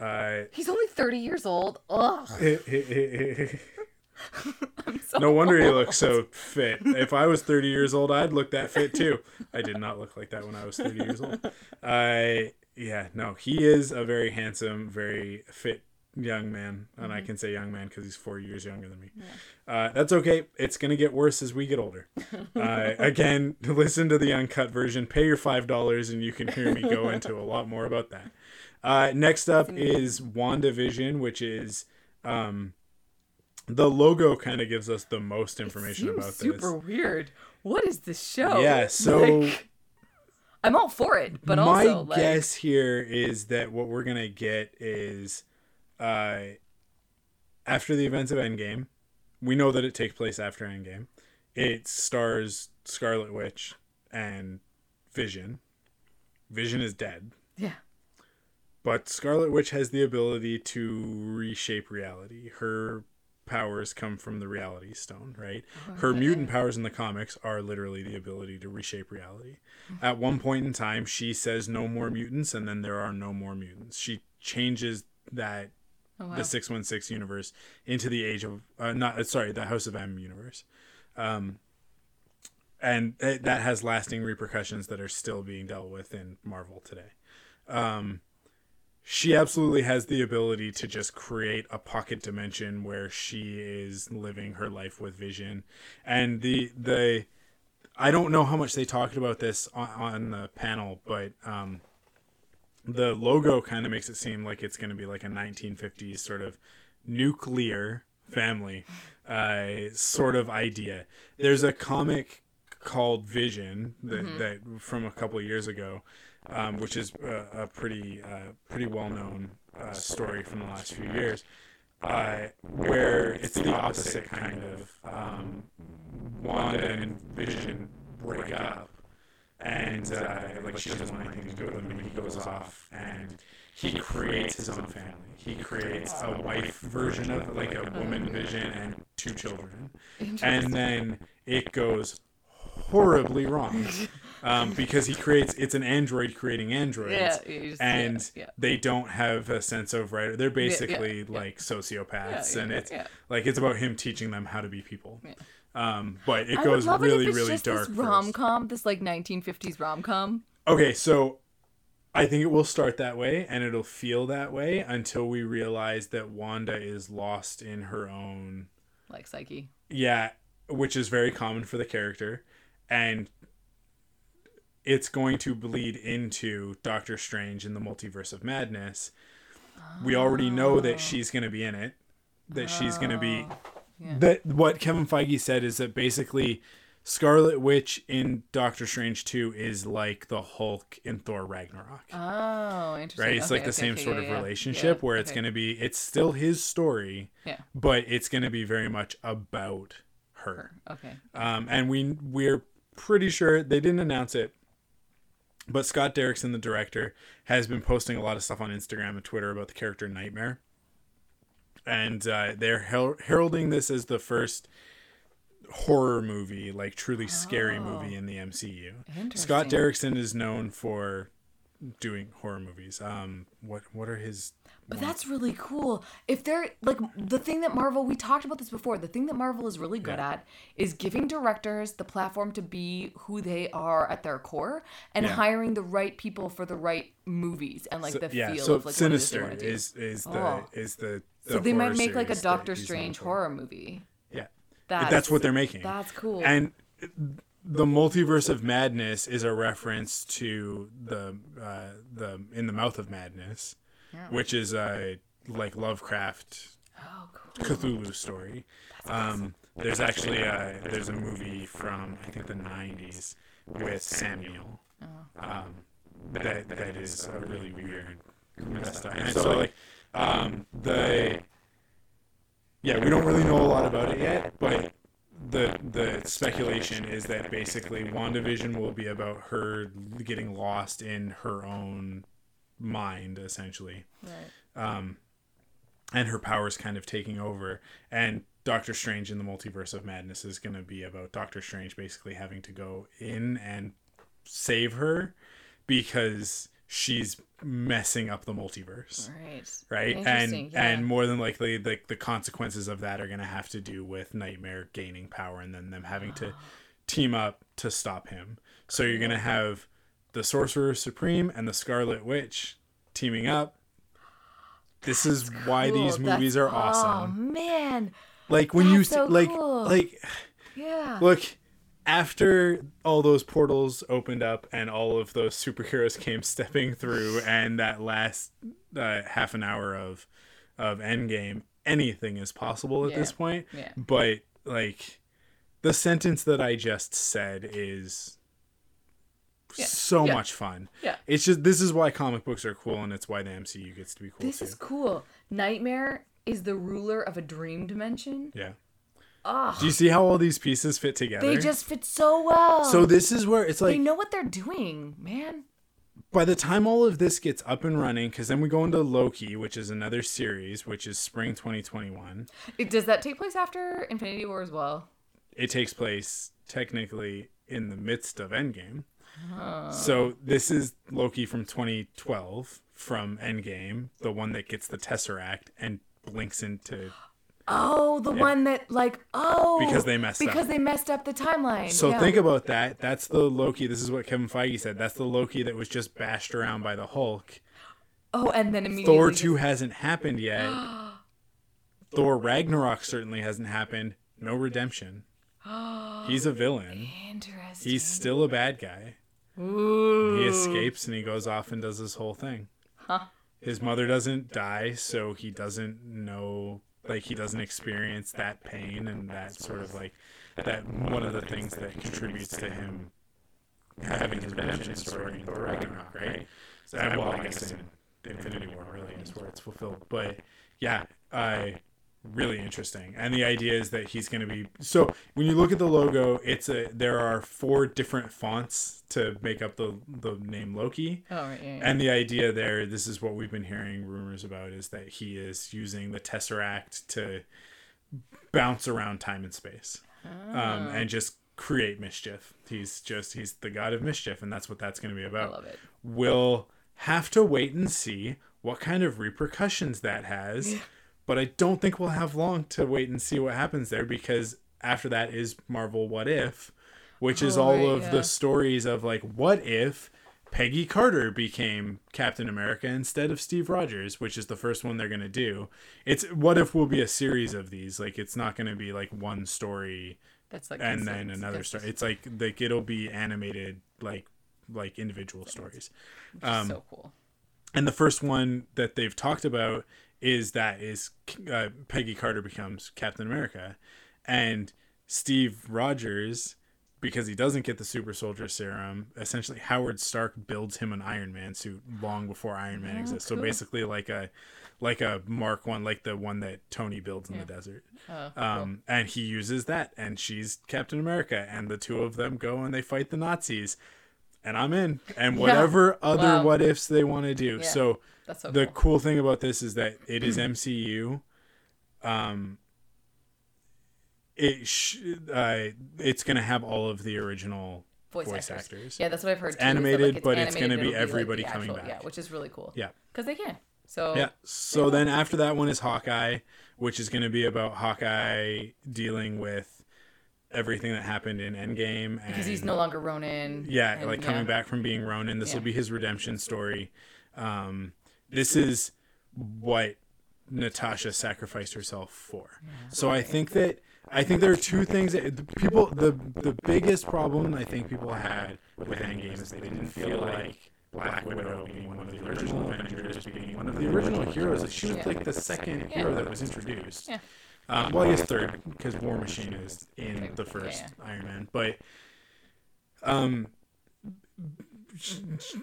uh, he's only thirty years old. Ugh. So no wonder he looks so fit. If I was 30 years old, I'd look that fit too. I did not look like that when I was 30 years old. Uh, yeah, no, he is a very handsome, very fit young man, and I can say young man because he's four years younger than me. Uh, that's okay. It's gonna get worse as we get older. Uh, again, listen to the uncut version. Pay your five dollars, and you can hear me go into a lot more about that. Uh, next up is WandaVision, which is um, the logo kind of gives us the most information about super this. Super weird. What is this show? Yeah, so Like, I'm all for it, but my also like guess here is that what we're gonna get is uh after the events of endgame we know that it takes place after endgame it stars Scarlet Witch and Vision. Vision is dead, Yeah. but Scarlet Witch has the ability to reshape reality. Her powers come from the Reality Stone, right? Her mutant powers in the comics are literally the ability to reshape reality. At one point in time, she says no more mutants, and then there are no more mutants. She changes that Oh, wow. the 616 universe into the age of uh, not uh, sorry the house of m universe. Um and it, that has lasting repercussions that are still being dealt with in marvel today. Um she absolutely has the ability to just create a pocket dimension where she is living her life with vision. And the the i don't know how much they talked about this on, on the panel but um the logo kind of makes it seem like it's going to be like a 1950s sort of nuclear family uh, sort of idea. There's a comic called Vision that, that from a couple of years ago, um, which is a, a pretty uh, pretty well known uh, story from the last few years, uh, where it's the opposite kind of um, Wanda and Vision break up and uh, like she doesn't want anything to do with him, and he goes off and he creates his own family. He creates a wife version of like a woman vision and two children, and then it goes horribly wrong um, because he creates it's an android creating androids. Yeah, just- and yeah, yeah. they don't have a sense of right they're basically like sociopaths and it's like it's about him teaching them how to be people um, but it goes really it really just dark this rom com, this like 1950s rom com. Okay, so I think it will start that way and it'll feel that way until we realize that Wanda is lost in her own Like Psyche. yeah, which is very common for the character and it's going to bleed into Doctor Strange in the Multiverse of Madness. We already know that she's going to be in it. That she's going to be that what Kevin Feige said is that basically Scarlet Witch in Doctor Strange 2 is like the Hulk in Thor Ragnarok. Oh, interesting. right? It's like the okay, same okay, sort yeah, of yeah. relationship where it's okay. going to be it's still his story, Yeah. but it's going to be very much about her. Okay. Um, and we we're pretty sure they didn't announce it, but Scott Derrickson, the director, has been posting a lot of stuff on Instagram and Twitter about the character Nightmare, and uh, they're her- heralding this as the first horror movie, like truly scary movie in the MCU. Scott. Derrickson is known for doing horror movies. Um, what what are his? But that's really cool. If they're like the thing that Marvel, we talked about this before. The thing that Marvel is really good Yeah. at is giving directors the platform to be who they are at their core and Yeah. hiring the right people for the right movies and like So- the yeah, feel so of like what it is Sinister is is the Oh. is the so they might make like a Doctor Strange horror movie. Yeah, That's, that's what they're making. That's cool. And the multiverse of madness is a reference to the uh, the in the mouth of madness, which is a like Lovecraft oh, cool. Cthulhu story. Um, there's actually a there's a movie from I think the '90s with Sam Neill. Um, that that is a really weird messed up. And so like um, the yeah we don't really know a lot about it yet, but the the speculation is that basically WandaVision will be about her getting lost in her own mind essentially Right. and her powers kind of taking over and Doctor Strange in the Multiverse of Madness is going to be about Doctor Strange basically having to go in and save her because she's messing up the multiverse Right. right and yeah. and more than likely the, the consequences of that are going to have to do with nightmare gaining power and then them having to team up to stop him so you're going to have the sorcerer supreme and the scarlet witch teaming up this is why Cool. these movies That's- are awesome Oh man. like when you that's see so like cool. like Yeah. look after all those portals opened up and all of those superheroes came stepping through and that last uh, half an hour of of endgame anything is possible at Yeah. this point Yeah. but like the sentence that i just said is Yeah. so much fun Yeah. it's just this is why comic books are cool and it's why the mcu gets to be cool This too is cool. Nightmare is the ruler of a dream dimension. yeah oh, Do you see how all these pieces fit together? they just fit so well. so this is where it's like they know what they're doing, man. by the time all of this gets up and running, because then we go into Loki, which is another series, which is spring 2021. It, does that take place after Infinity War as well? It takes place technically in the midst of Endgame. So this is Loki from 2012 from Endgame, the one that gets the Tesseract and blinks into. Oh, the one that like oh Because they messed up. because they messed up the timeline. So yeah. think about that. That's the Loki. This is what Kevin Feige said. That's the Loki that was just bashed around by the Hulk. oh, and then immediately Thor just- 2 hasn't happened yet. Thor Ragnarok certainly hasn't happened. No redemption. He's a villain. Interesting. He's still a bad guy. Ooh. He escapes and he goes off and does this whole thing. Huh. His mother doesn't die, so he doesn't know, like, he doesn't experience that pain and that sort of like, that one of the things that contributes to him having his redemption story in Thor Ragnarok, right? So, well, I guess in Infinity War really is where it's fulfilled. But yeah, uh, really interesting. And the idea is that he's going to be so when you look at the logo, it's a there are four different fonts to make up the the name Loki. Oh right, yeah, yeah. And the idea there, this is what we've been hearing rumors about, is that he is using the Tesseract to bounce around time and space, Ah. um, and just create mischief. He's just he's the god of mischief, and that's what that's going to be I about. love it. We'll have to wait and see what kind of repercussions that has, but I don't think we'll have long to wait and see what happens there because after that is Marvel What If, which is Oh, all right, of yeah. the stories of like what if Peggy Carter became Captain America instead of Steve Rogers, which is the first one they're going to do. It's what if will be a series of these. Like it's not going to be like one story That's like and then another story. It's like like it'll be animated like like individual stories. Um, so cool. And the first one that they've talked about is that is uh, Peggy Carter becomes Captain America, and Steve Rogers, because he doesn't get the super soldier serum, essentially Howard Stark builds him an Iron Man suit long before Iron Man exists. So basically, like a like a Mark One, like the one that Tony builds in the desert. Oh, Um, and he uses that, and she's Captain America, and the two of them go and they fight the Nazis, and I'm in, and whatever other Wow. what ifs they want to do. Yeah. So That's so the cool. cool thing about this is that it is MCU. Um, it sh- uh, it's gonna have all of the original Voice, voice actors. actors. Yeah, that's what I've heard. too, animated, like, but it's gonna be everybody coming actual- Yeah, back. which is really cool. Yeah. because they can. So Yeah. So then after that one is Hawkeye, which is going to be about Hawkeye dealing with everything that happened in Endgame and because he's no longer Ronin. yeah, and, like coming back from being Ronin. This will be his redemption story. Um, this is what Natasha sacrificed herself for. So I think that I think there are two things that the people the the biggest problem I think people had with Endgame is they didn't feel like Black Widow being one of the original Avengers, being one of the original heroes. Like she was Yeah. like the second hero that was introduced. Yeah. Um, well, I guess third because War Machine is in the first yeah. Iron Man, but um,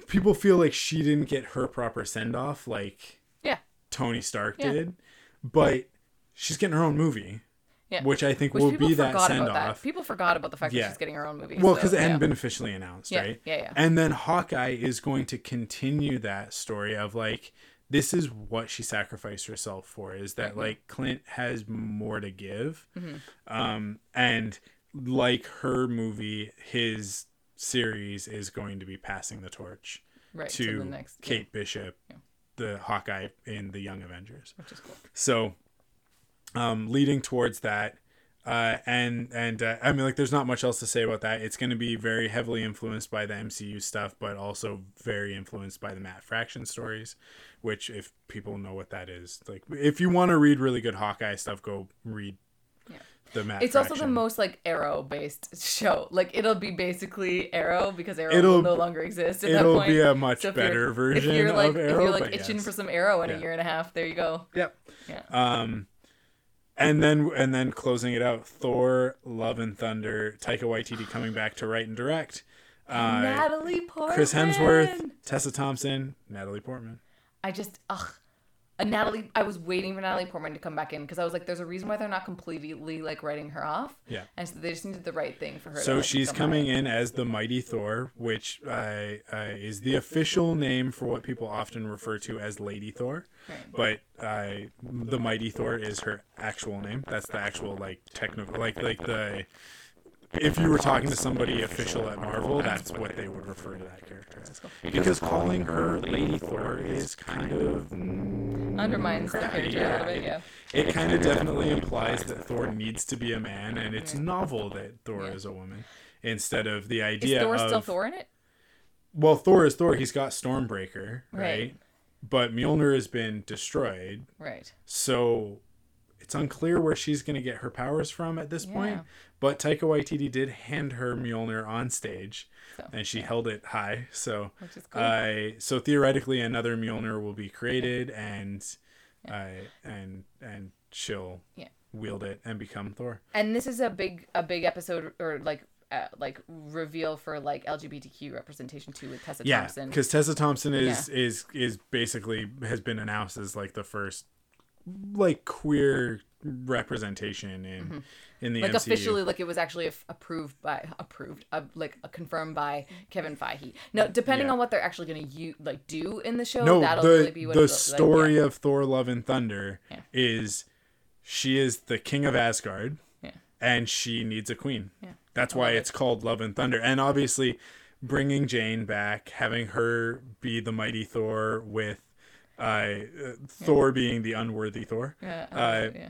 people feel like she didn't get her proper send off like Yeah. Tony Stark Yeah. did, but she's getting her own movie, Yeah. which I think Which will be that send off. People forgot about the fact Yeah. that she's getting her own movie. Well, so, because it hadn't been officially announced, Yeah, right? yeah, yeah. And then Hawkeye is going to continue that story of like, this is what she sacrificed herself for. Is that like Clint has more to give, Mm-hmm. um, and like her movie, his series is going to be passing the torch right to, the next yeah, Kate Bishop, the Hawkeye in the Young Avengers. which is cool. So, um, leading towards that, uh, and and uh, I mean, like, there's not much else to say about that. It's going to be very heavily influenced by the MCU stuff, but also very influenced by the Matt Fraction stories, which, if people know what that is, like, if you want to read really good Hawkeye stuff, go read Yeah. the Matt. It's also the most like Arrow based show. Like it'll be basically Arrow because Arrow It'll- will no longer exist at It'll that point. be a much So if you're- better version if you're like, of If Arrow, you're like itching yes. for some Arrow in Yeah. a year and a half, there you go. Yep. Yeah. Um, and then and then closing it out, Thor: Love and Thunder, Taika Waititi coming back to write and direct. Uh, Natalie Portman. Chris Hemsworth, Tessa Thompson, Natalie Portman. I just ugh. A Natalie. I was waiting for Natalie Portman to come back in because I was like, "There's a reason why they're not completely like writing her off." Yeah. and so they just needed the right thing for her. to, So like, she's coming back. in as the Mighty Thor, which uh, uh, is the official name for what people often refer to as Lady Thor. Right. But uh, the Mighty Thor is her actual name. That's the actual like technical, like like the. If you were talking to somebody official at Marvel, that's what they would refer to that character as. Because calling her Lady Thor is kind of undermines the crappy, character a little bit. Yeah. It kind of definitely implies that Thor needs to be a man, and it's novel that Thor Yeah. is a woman instead of the idea. Is idea Thor of still Thor in it? well, Thor is Thor. He's got Stormbreaker, right? Right. But Mjolnir has been destroyed, Right. so it's unclear where she's going to get her powers from at this point. Yeah. But Taika Waititi did hand her Mjolnir on stage, So, and she held it high. So, Which is cool. uh, so theoretically, another Mjolnir will be created, and uh, and and she'll Yeah. wield it and become Thor. and this is a big a big episode or like uh, like reveal for like LGBTQ representation too with Tessa Yeah, Thompson. because Tessa Thompson is is is basically has been announced as like the first like queer representation in in the Mm-hmm. like MCU. officially like it was actually approved by approved uh, like uh, confirmed by Kevin Feige. No, depending Yeah. on what they're actually going to u- like do in the show, no, that'll the really be what the story like. yeah. of Thor: Love and Thunder Yeah. is she is the king of Asgard, and she needs a queen. Yeah. That's why it's called Love and Thunder, and obviously bringing Jane back, having her be the mighty Thor with. Uh, uh, Thor being the unworthy Thor, Yeah, uh, yeah.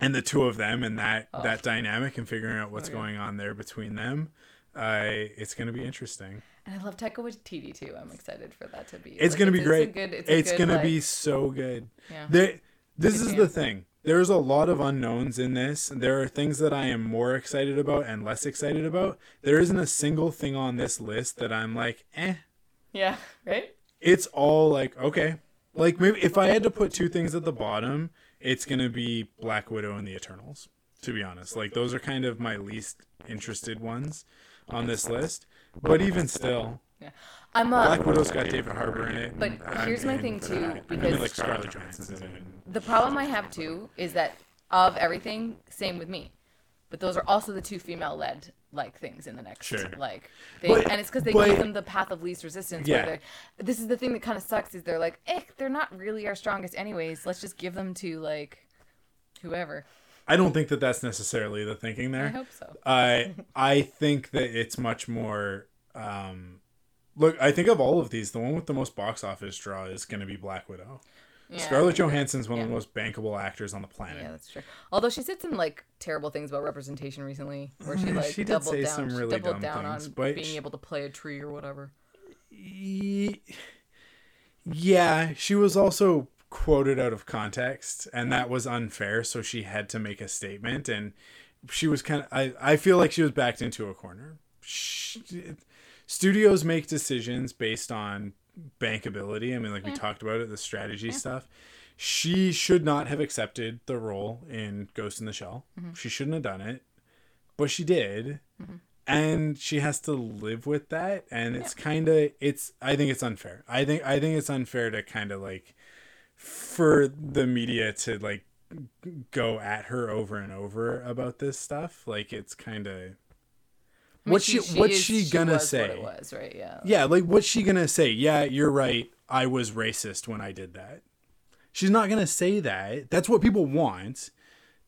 and the two of them and that Oh. that dynamic and figuring out what's Oh, yeah. going on there between them uh it's going to be interesting And I love Taika Waititi too. I'm excited for that to be. it's like, going to be great good- it's it's going to be so good Yeah. There- this is the thing there's a lot of unknowns in this there are things that i am more excited about and less excited about there isn't a single thing on this list that i'm like eh Yeah. Right. it's all like okay like maybe if i had to put two things at the bottom it's gonna be black widow and the eternals to be honest like those are kind of my least interested ones on this list but even still Yeah. I'm uh, black widow's got david harbour in it But and I'm here's my thing, too, that. I mean, because- like scarlett johansson's in it the problem I have too is that of everything, same with me. But those are also the two female-led like things in the next Sure. like they, But- and it's because they but- give them the path of least resistance. Yeah. This is the thing that kind of sucks is they're like, eh, they're not really our strongest anyways. Let's just give them to like whoever. i don't think that that's necessarily the thinking there. I hope so. I I think that it's much more. Um, look, I think of all of these, the one with the most box office draw is going to be Black Widow. Yeah. Scarlett Johansson's one of the most bankable actors on the planet. Yeah, that's true. Although she said some like terrible things about representation recently, where she like she did doubled say down, some she really doubled dumb down things, on being sh- able to play a tree or whatever. Yeah, she was also quoted out of context, and that was unfair. So she had to make a statement, and she was kind of. I I feel like she was backed into a corner. Sh studios make decisions based on bankability. I mean, like we talked about it, the strategy stuff. She should not have accepted the role in Ghost in the Shell. Mm-hmm. She shouldn't have done it, but she did. Mm-hmm. And she has to live with that and it's kind of it's i think it's unfair. I think i think it's unfair to kind of like for the media to like go at her over and over about this stuff. Like it's kind of I mean, what's she, what's is- she gonna was say? What was right? Yeah. yeah like what's she gonna say? Yeah you're right. I was racist when i did that. She's not gonna say that. That's what people want.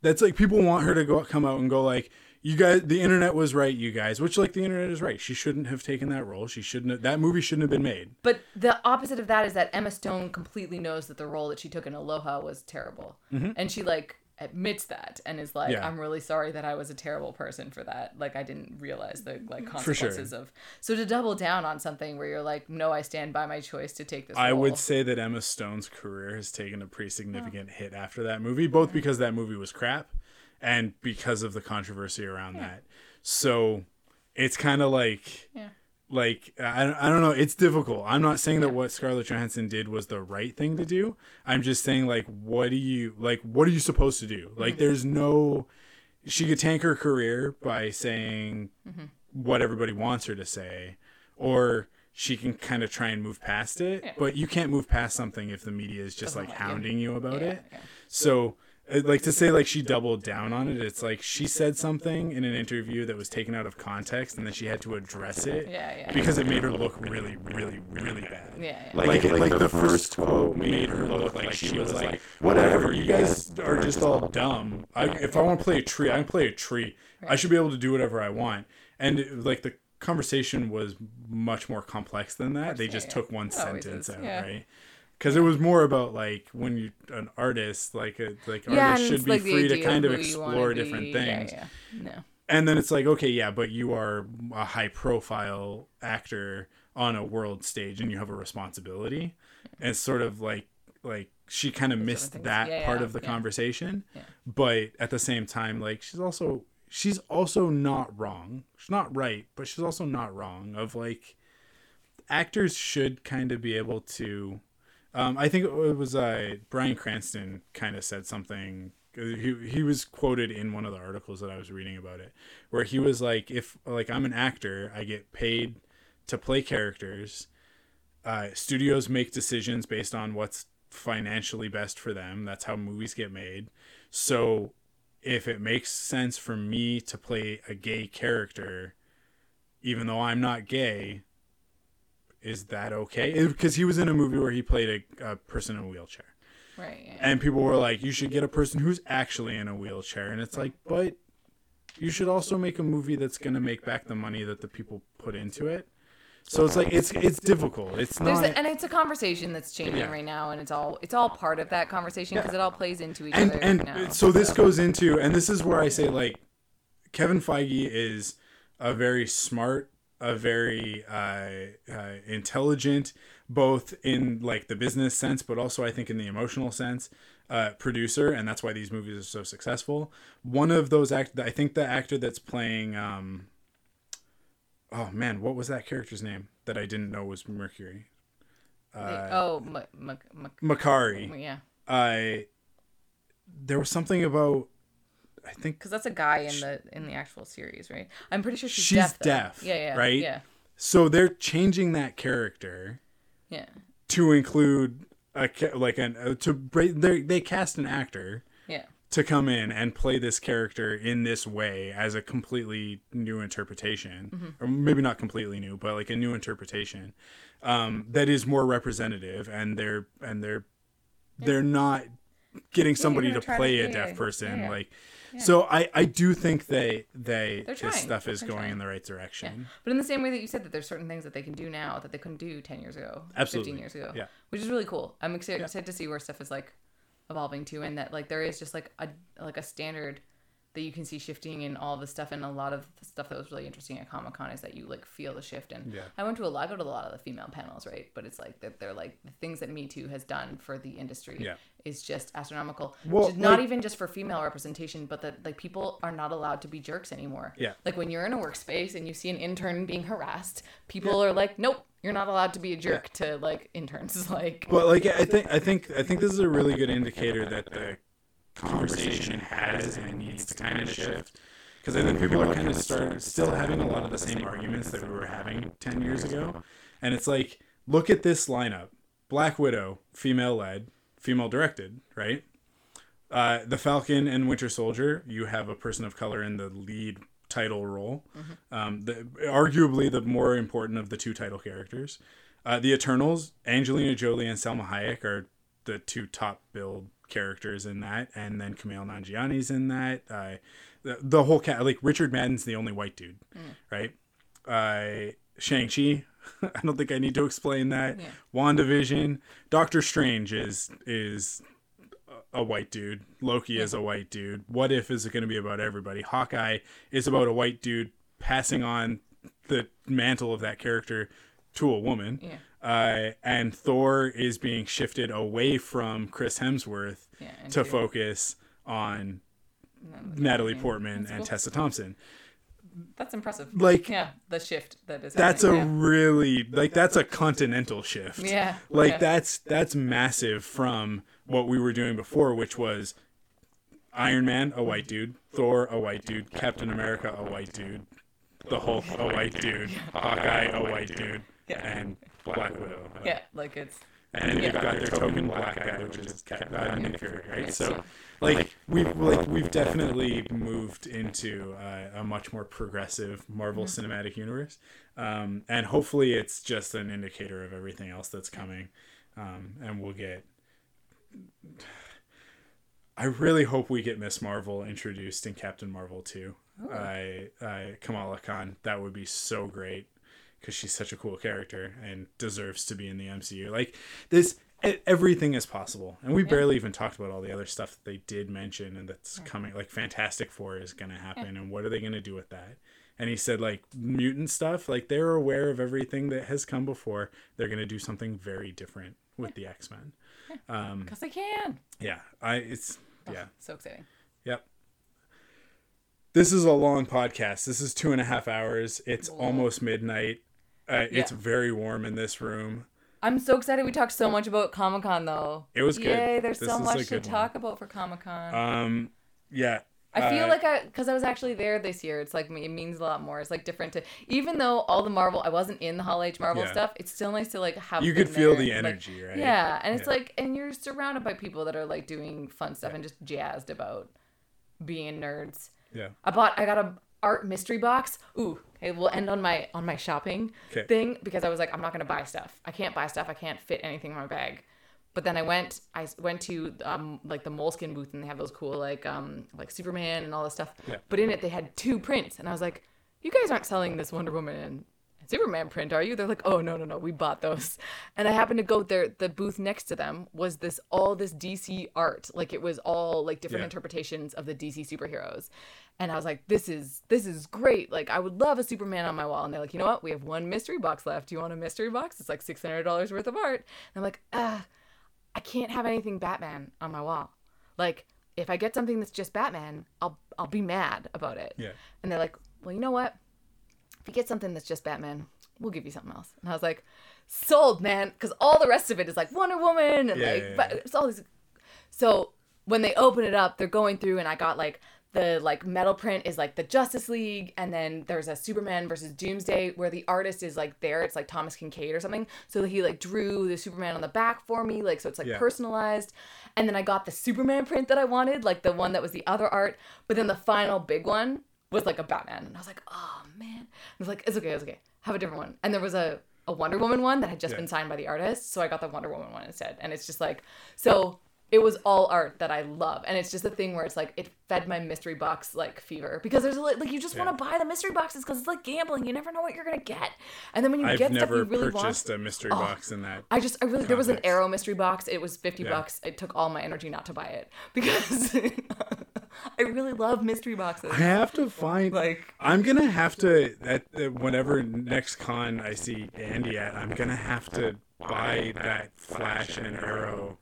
That's like people want her to go come out and go like you guys the internet was right you guys which like the internet is right. She shouldn't have taken that role. She shouldn't have, that movie shouldn't have been made. But the opposite of that is that Emma Stone completely knows that the role that she took in Aloha was terrible, mm-hmm. and she like admits that and is like. Yeah. "I'm really sorry that I was a terrible person for that. Like I didn't realize the like For sure. consequences of." So to double down on something where you're like, "No, I stand by my choice to take this." i role. would say that emma stone's career has taken a pretty significant hit after that movie both because that movie was crap and because of the controversy around that so it's kind of like Yeah. Like I, I don't know it's difficult. I'm not saying that what scarlett johansson did was the right thing to do. I'm just saying like what do you like what are you supposed to do? Mm-hmm. Like there's no she could tank her career by saying mm-hmm. what everybody wants her to say or she can kind of try and move past it. Yeah. But you can't move past something if the media is just Doesn't like hounding you about Yeah, it. So, Uh, like to say like she doubled down on it, it's like she said something in an interview that was taken out of context, and then she had to address it Yeah, yeah. because it made her look really, really, really bad. Yeah, yeah. Like, like, the first quote made her look like she was like, whatever, you guys are just all dumb. I, if I want to play a tree, I can play a tree. I should be able to do whatever I want. And it- like the conversation was much more complex than that. They just yeah. took one sentence out, yeah. right? Because it was more about like when you an artist, like a like yeah, artists should be like free to kind of who you wanna explore different Yeah, things. Yeah, No. and then it's like okay yeah but you are a high profile actor on a world stage and you have a responsibility. And it's sort of like like she kind of missed that Yeah, part yeah, of the yeah. conversation. Yeah. but at the same time like she's also she's also not wrong. She's not right but she's also not wrong of like actors should kind of be able to um, I think it was uh, Bryan Cranston kind of said something. He he was quoted in one of the articles that I was reading about it, where he was like, "If like I'm an actor, I get paid to play characters. Uh, studios make decisions based on what's financially best for them. That's how movies get made. So, if it makes sense for me to play a gay character, even though I'm not gay, is that okay? Because he was in a movie where he played a, a person in a wheelchair. Right. Yeah. And people were like, you should get a person who's actually in a wheelchair. And it's like, but you should also make a movie that's going to make back the money that the people put into it. So it's like, it's it's difficult. It's not. a, and it's a conversation that's changing Yeah. right now, and it's all it's all part of that conversation because it all plays into each and other and now. so this goes into and this is where I say like Kevin Feige is a very smart, a very uh, uh, intelligent, both in like the business sense, but also I think in the emotional sense, uh, producer, and that's why these movies are so successful. One of those act, I think the actor that's playing. Um, oh man, what was that character's name that I didn't know was Mercury? The- oh, M- M- M- Makkari. yeah, I there was something about I think because that's a guy in the in the actual series, right? I'm pretty sure she's, She's deaf. deaf, Yeah, yeah, right? Yeah, so they're changing that character yeah, to include a like an uh, to they they cast an actor yeah. to come in and play this character in this way as a completely new interpretation Mm-hmm. or maybe not completely new but like a new interpretation um, that is more representative and they're and they're they're not getting somebody to try to- play a deaf person yeah. like so I, I do think they they this stuff is going trying. in the right direction But in the same way that you said that there's certain things that they can do now that they couldn't do 10 years ago, Absolutely. 15 years ago. Yeah. Which is really cool. I'm excited, excited to see where stuff is like evolving to and that like there is just like a like a standard that you can see shifting in all the stuff and a lot of the stuff that was really interesting at Comic Con is that you like feel the shift and Yeah. I went to a lot I go to a lot of the female panels right but it's like that they're like the things that Me Too has done for the industry Yeah. Is just astronomical. Well, Just not like- even just for female representation but that like people are not allowed to be jerks anymore. Yeah. like when you're in a workspace and you see an intern being harassed, people are like, "Nope, you're not allowed to be a jerk to like interns." Like, But like I think I think I think this is a really good indicator that the conversation has and needs to kind of shift. Because I think people are kind of start still having a lot of the same arguments that we were having 10 years ago. And it's like look at this lineup. Black Widow female led female directed right? Uh, the Falcon and Winter Soldier you have a person of color in the lead title role. Um, the, arguably the more important of the two title characters. Uh, the Eternals, Angelina Jolie and Salma Hayek are the two top billed characters in that, and then Kumail Nanjiani's in that. Uh, the, the whole cat, like Richard Madden's the only white dude, right? Uh, Shang Chi, I don't think I need to explain that. Yeah. WandaVision, Doctor Strange is is a white dude. Loki is a white dude. What if is it going to be about everybody? Hawkeye is about a white dude passing on the mantle of that character to a woman. Yeah. Uh, and Thor is being shifted away from Chris Hemsworth Yeah, to focus on Natalie Portman and. Tessa Thompson. That's impressive. Like- yeah, the shift that is. That's a happening, really like that's a continental shift. Yeah, Like yeah. that's that's massive from what we were doing before, which was Iron Man, a white dude, Thor, a white dude, Captain America, a white dude, the Hulk, a white dude, Hawkeye, a white dude, Yeah. and Black Widow. Yeah, like it's and you've Yeah. got their token black guy, which is uh, Nick Fury, right? So, like we've like we've definitely moved into uh, a much more progressive Marvel Mm-hmm. Cinematic Universe, um, and hopefully it's just an indicator of everything else that's coming, um, and we'll get. I really hope we get Miss Marvel introduced in Captain Marvel too. I, I Kamala Khan, that would be so great because she's such a cool character and deserves to be in the MCU. Like this, everything is possible, and we barely even talked about all the other stuff that they did mention and that's coming. Like Fantastic Four is going to happen, and what are they going to do with that? And he said like mutant stuff, like they're aware of everything that has come before. They're going to do something very different with the X Men. because um, they can. Yeah, I it's yeah. So exciting. Yep. This is a long podcast. This is two and a half hours. It's almost midnight. Uh, It's Yeah. very warm in this room. I'm so excited. We talked so much about Comic Con though. It was good. Yay! There's This so much to one. talk about for Comic Con. Um, yeah. I feel uh, like I, because I was actually there this year. It's like it means a lot more. It's like different to, even though all the Marvel, I wasn't in the Hall H Marvel Yeah. stuff. It's still nice to like have. You could feel there, the like- energy, right? Yeah, and it's Yeah. like, and you're surrounded by people that are like doing fun stuff and just jazzed about being nerds. Yeah. I bought, I got a art mystery box. Ooh, okay, we'll end on my on my shopping 'Kay. thing because I was like, I'm not gonna buy stuff. I can't buy stuff. I can't fit anything in my bag. But then I went, I went to um like the Moleskine booth and they have those cool like um like Superman and all this stuff. Yeah. But in it they had two prints and I was like, you guys aren't selling this Wonder Woman and Superman print, are you? They're like, oh no no no, we bought those. And I happened to go there. The booth next to them was this all this DC art, like it was all like different Yeah. interpretations of the DC superheroes. And I was like, this is this is great. Like I would love a Superman on my wall. And they're like, you know what? We have one mystery box left. Do you want a mystery box? It's like six hundred dollars worth of art. And I'm like, ah, I can't have anything Batman on my wall. Like if I get something that's just Batman, I'll I'll be mad about it. Yeah. And they're like, well, you know what? If you get something that's just Batman, we'll give you something else. And I was like, sold, man, because all the rest of it is like Wonder Woman and Yeah, like, yeah, but yeah. it's all these. So when they open it up, they're going through, and I got like the like metal print is like the Justice League, and then there's a Superman versus Doomsday where the artist is like there. It's like Thomas Kinkade or something. So he like drew the Superman on the back for me, like so it's like Yeah. personalized. And then I got the Superman print that I wanted, like the one that was the other art. But then the final big one was like a Batman, and I was like, oh man. I was like, it's okay, it's okay. Have a different one. And there was a a Wonder Woman one that had just Yeah. been signed by the artist, so I got the Wonder Woman one instead. And it's just like so it was all art that I love, and it's just a thing where it's like it fed my mystery box like fever because there's a, like you just want to buy the mystery boxes because it's like gambling. You never know what you're gonna get, and then when you I've get stuff never you really purchased a mystery Oh. box in that. I just I really there was an. Arrow mystery box. It was fifty Yeah. bucks. It took all my energy not to buy it because I really love mystery boxes. I have to find Like- I'm gonna have to at uh, whenever next con I see Andy at I'm gonna have to buy that Flash and Arrow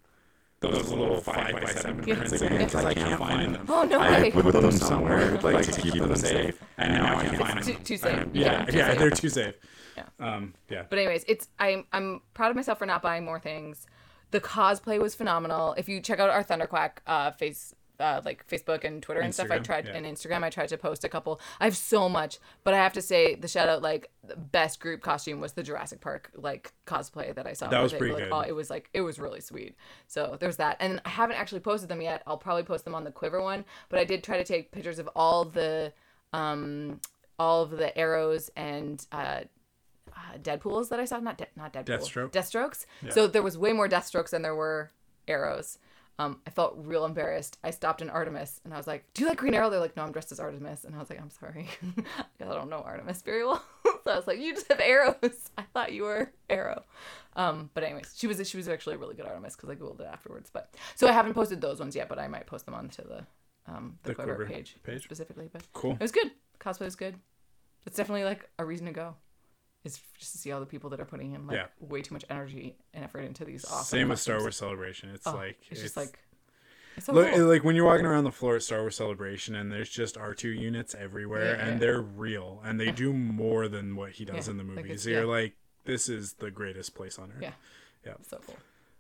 those little five by seven Yeah. prints again because I can't find them. Oh no I way! put them somewhere like to keep them safe, and now I can't find Too, them. too safe. Yeah, too yeah, safe. they're too safe. Yeah. Um, yeah. But anyways, it's I'm I'm proud of myself for not buying more things. The cosplay was phenomenal. If you check out our Thunderquack uh, face. Uh, like Facebook and Twitter and stuff. I tried yeah. and Instagram. I tried to post a couple. I have so much, but I have to say the shout out like the best group costume was the Jurassic Park like cosplay that I saw. That was they pretty like, good. all- it was like it was really sweet. So there's that, and I haven't actually posted them yet. I'll probably post them on the Quiver one, but I did try to take pictures of all the um all of the arrows and uh uh, Deadpool's that I saw, not de- not Deadpool, Deathstroke? Deathstrokes. So there was way more Deathstrokes than there were arrows. Um, I felt real embarrassed. I stopped in Artemis and I was like, "Do you like Green Arrow?" They're like, "No, I'm dressed as Artemis." And I was like, "I'm sorry, I don't know Artemis very well." so I was like, "You just have arrows. I thought you were Arrow." Um, but anyways, she was she was actually a really good Artemis because I googled it afterwards. But so I haven't posted those ones yet, but I might post them onto the um the, The Quiver, Quiver page, page? specifically. But Cool. it was good. Cosplay was good. It's definitely like a reason to go. Is just to see all the people that are putting in like Yeah. way too much energy and effort into these awesome. Same with Star. Wars Celebration. It's Oh, like it's, just like it's so Look, cool. like when you're walking around the floor at Star Wars Celebration, and there's just R2 units everywhere, Yeah, and yeah. they're real, and they do more than what he does in the movies. it's- so you're like, this is the greatest place on earth. yeah, Yeah. so cool.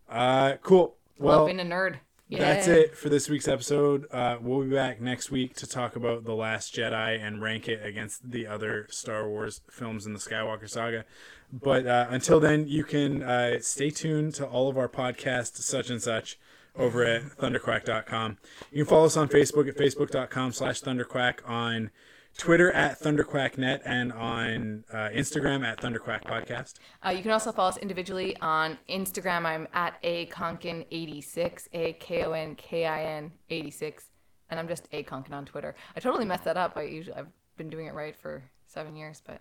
Uh, cool. Well, Well, being a nerd, That's it for this week's episode. Uh, we'll be back next week to talk about The Last Jedi and rank it against the other Star Wars films in the Skywalker saga. But uh, until then, you can uh, stay tuned to all of our podcasts, such and such, over at thunderquack.com. You can follow us on Facebook at facebook.com slash thunderquack, on Twitter at thunderquacknet, and on uh, Instagram at thunderquack podcast. Uh, you can also follow us individually on Instagram. I'm at a conkin86, a k o n k i n 86, and I'm just a conkin on Twitter. I totally messed that up. I usually I've been doing it right for seven years, but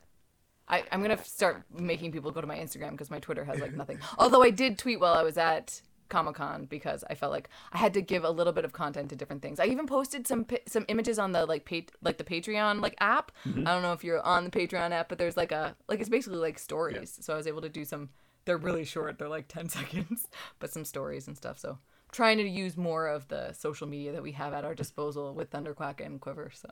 I, I'm gonna start making people go to my Instagram because my Twitter has like nothing. Although I did tweet while I was at Comic Con because I felt like I had to give a little bit of content to different things. I even posted some some images on the like pa- like the Patreon like app. I don't know if you're on the Patreon app, but there's like a like it's basically like stories. So I was able to do some. They're really short. They're like ten seconds, but some stories and stuff. So trying to use more of the social media that we have at our disposal with Thunderquack and Quiver. So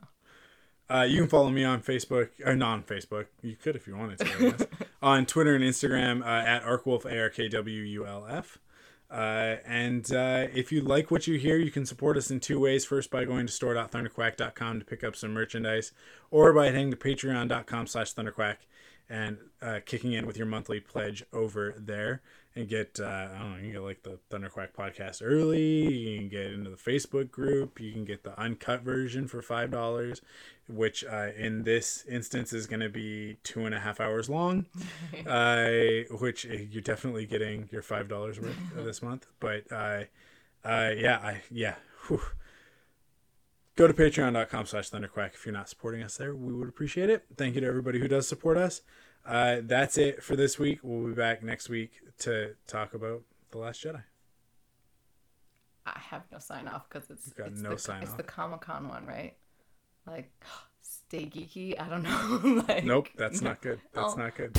Uh, you can follow me on Facebook, or not on Facebook. You could if you wanted to. I guess. on Twitter and Instagram uh, at Arkwulf, A R K W U L F. Uh, and uh, if you like what you hear, you can support us in two ways. First, by going to store.thunderquack.com to pick up some merchandise, or by heading to patreon.com slash thunderquack and uh, kicking in with your monthly pledge over there and get, uh, I don't know, you can get like the Thunderquack podcast early. You can get into the Facebook group. You can get the uncut version for $5, which uh, in this instance is going to be two and a half hours long, uh, which uh, you're definitely getting your $5 worth this month. But uh, uh, yeah, I, yeah. Whew go to patreon.com slash thunderquack if you're not supporting us there we would appreciate it thank you to everybody who does support us uh, that's it for this week we'll be back next week to talk about the last jedi I have no sign off because it's got it's no the, sign It's off. the Comic Con one, right? Like, stay geeky. I don't know. like, nope that's not good that's Oh. not good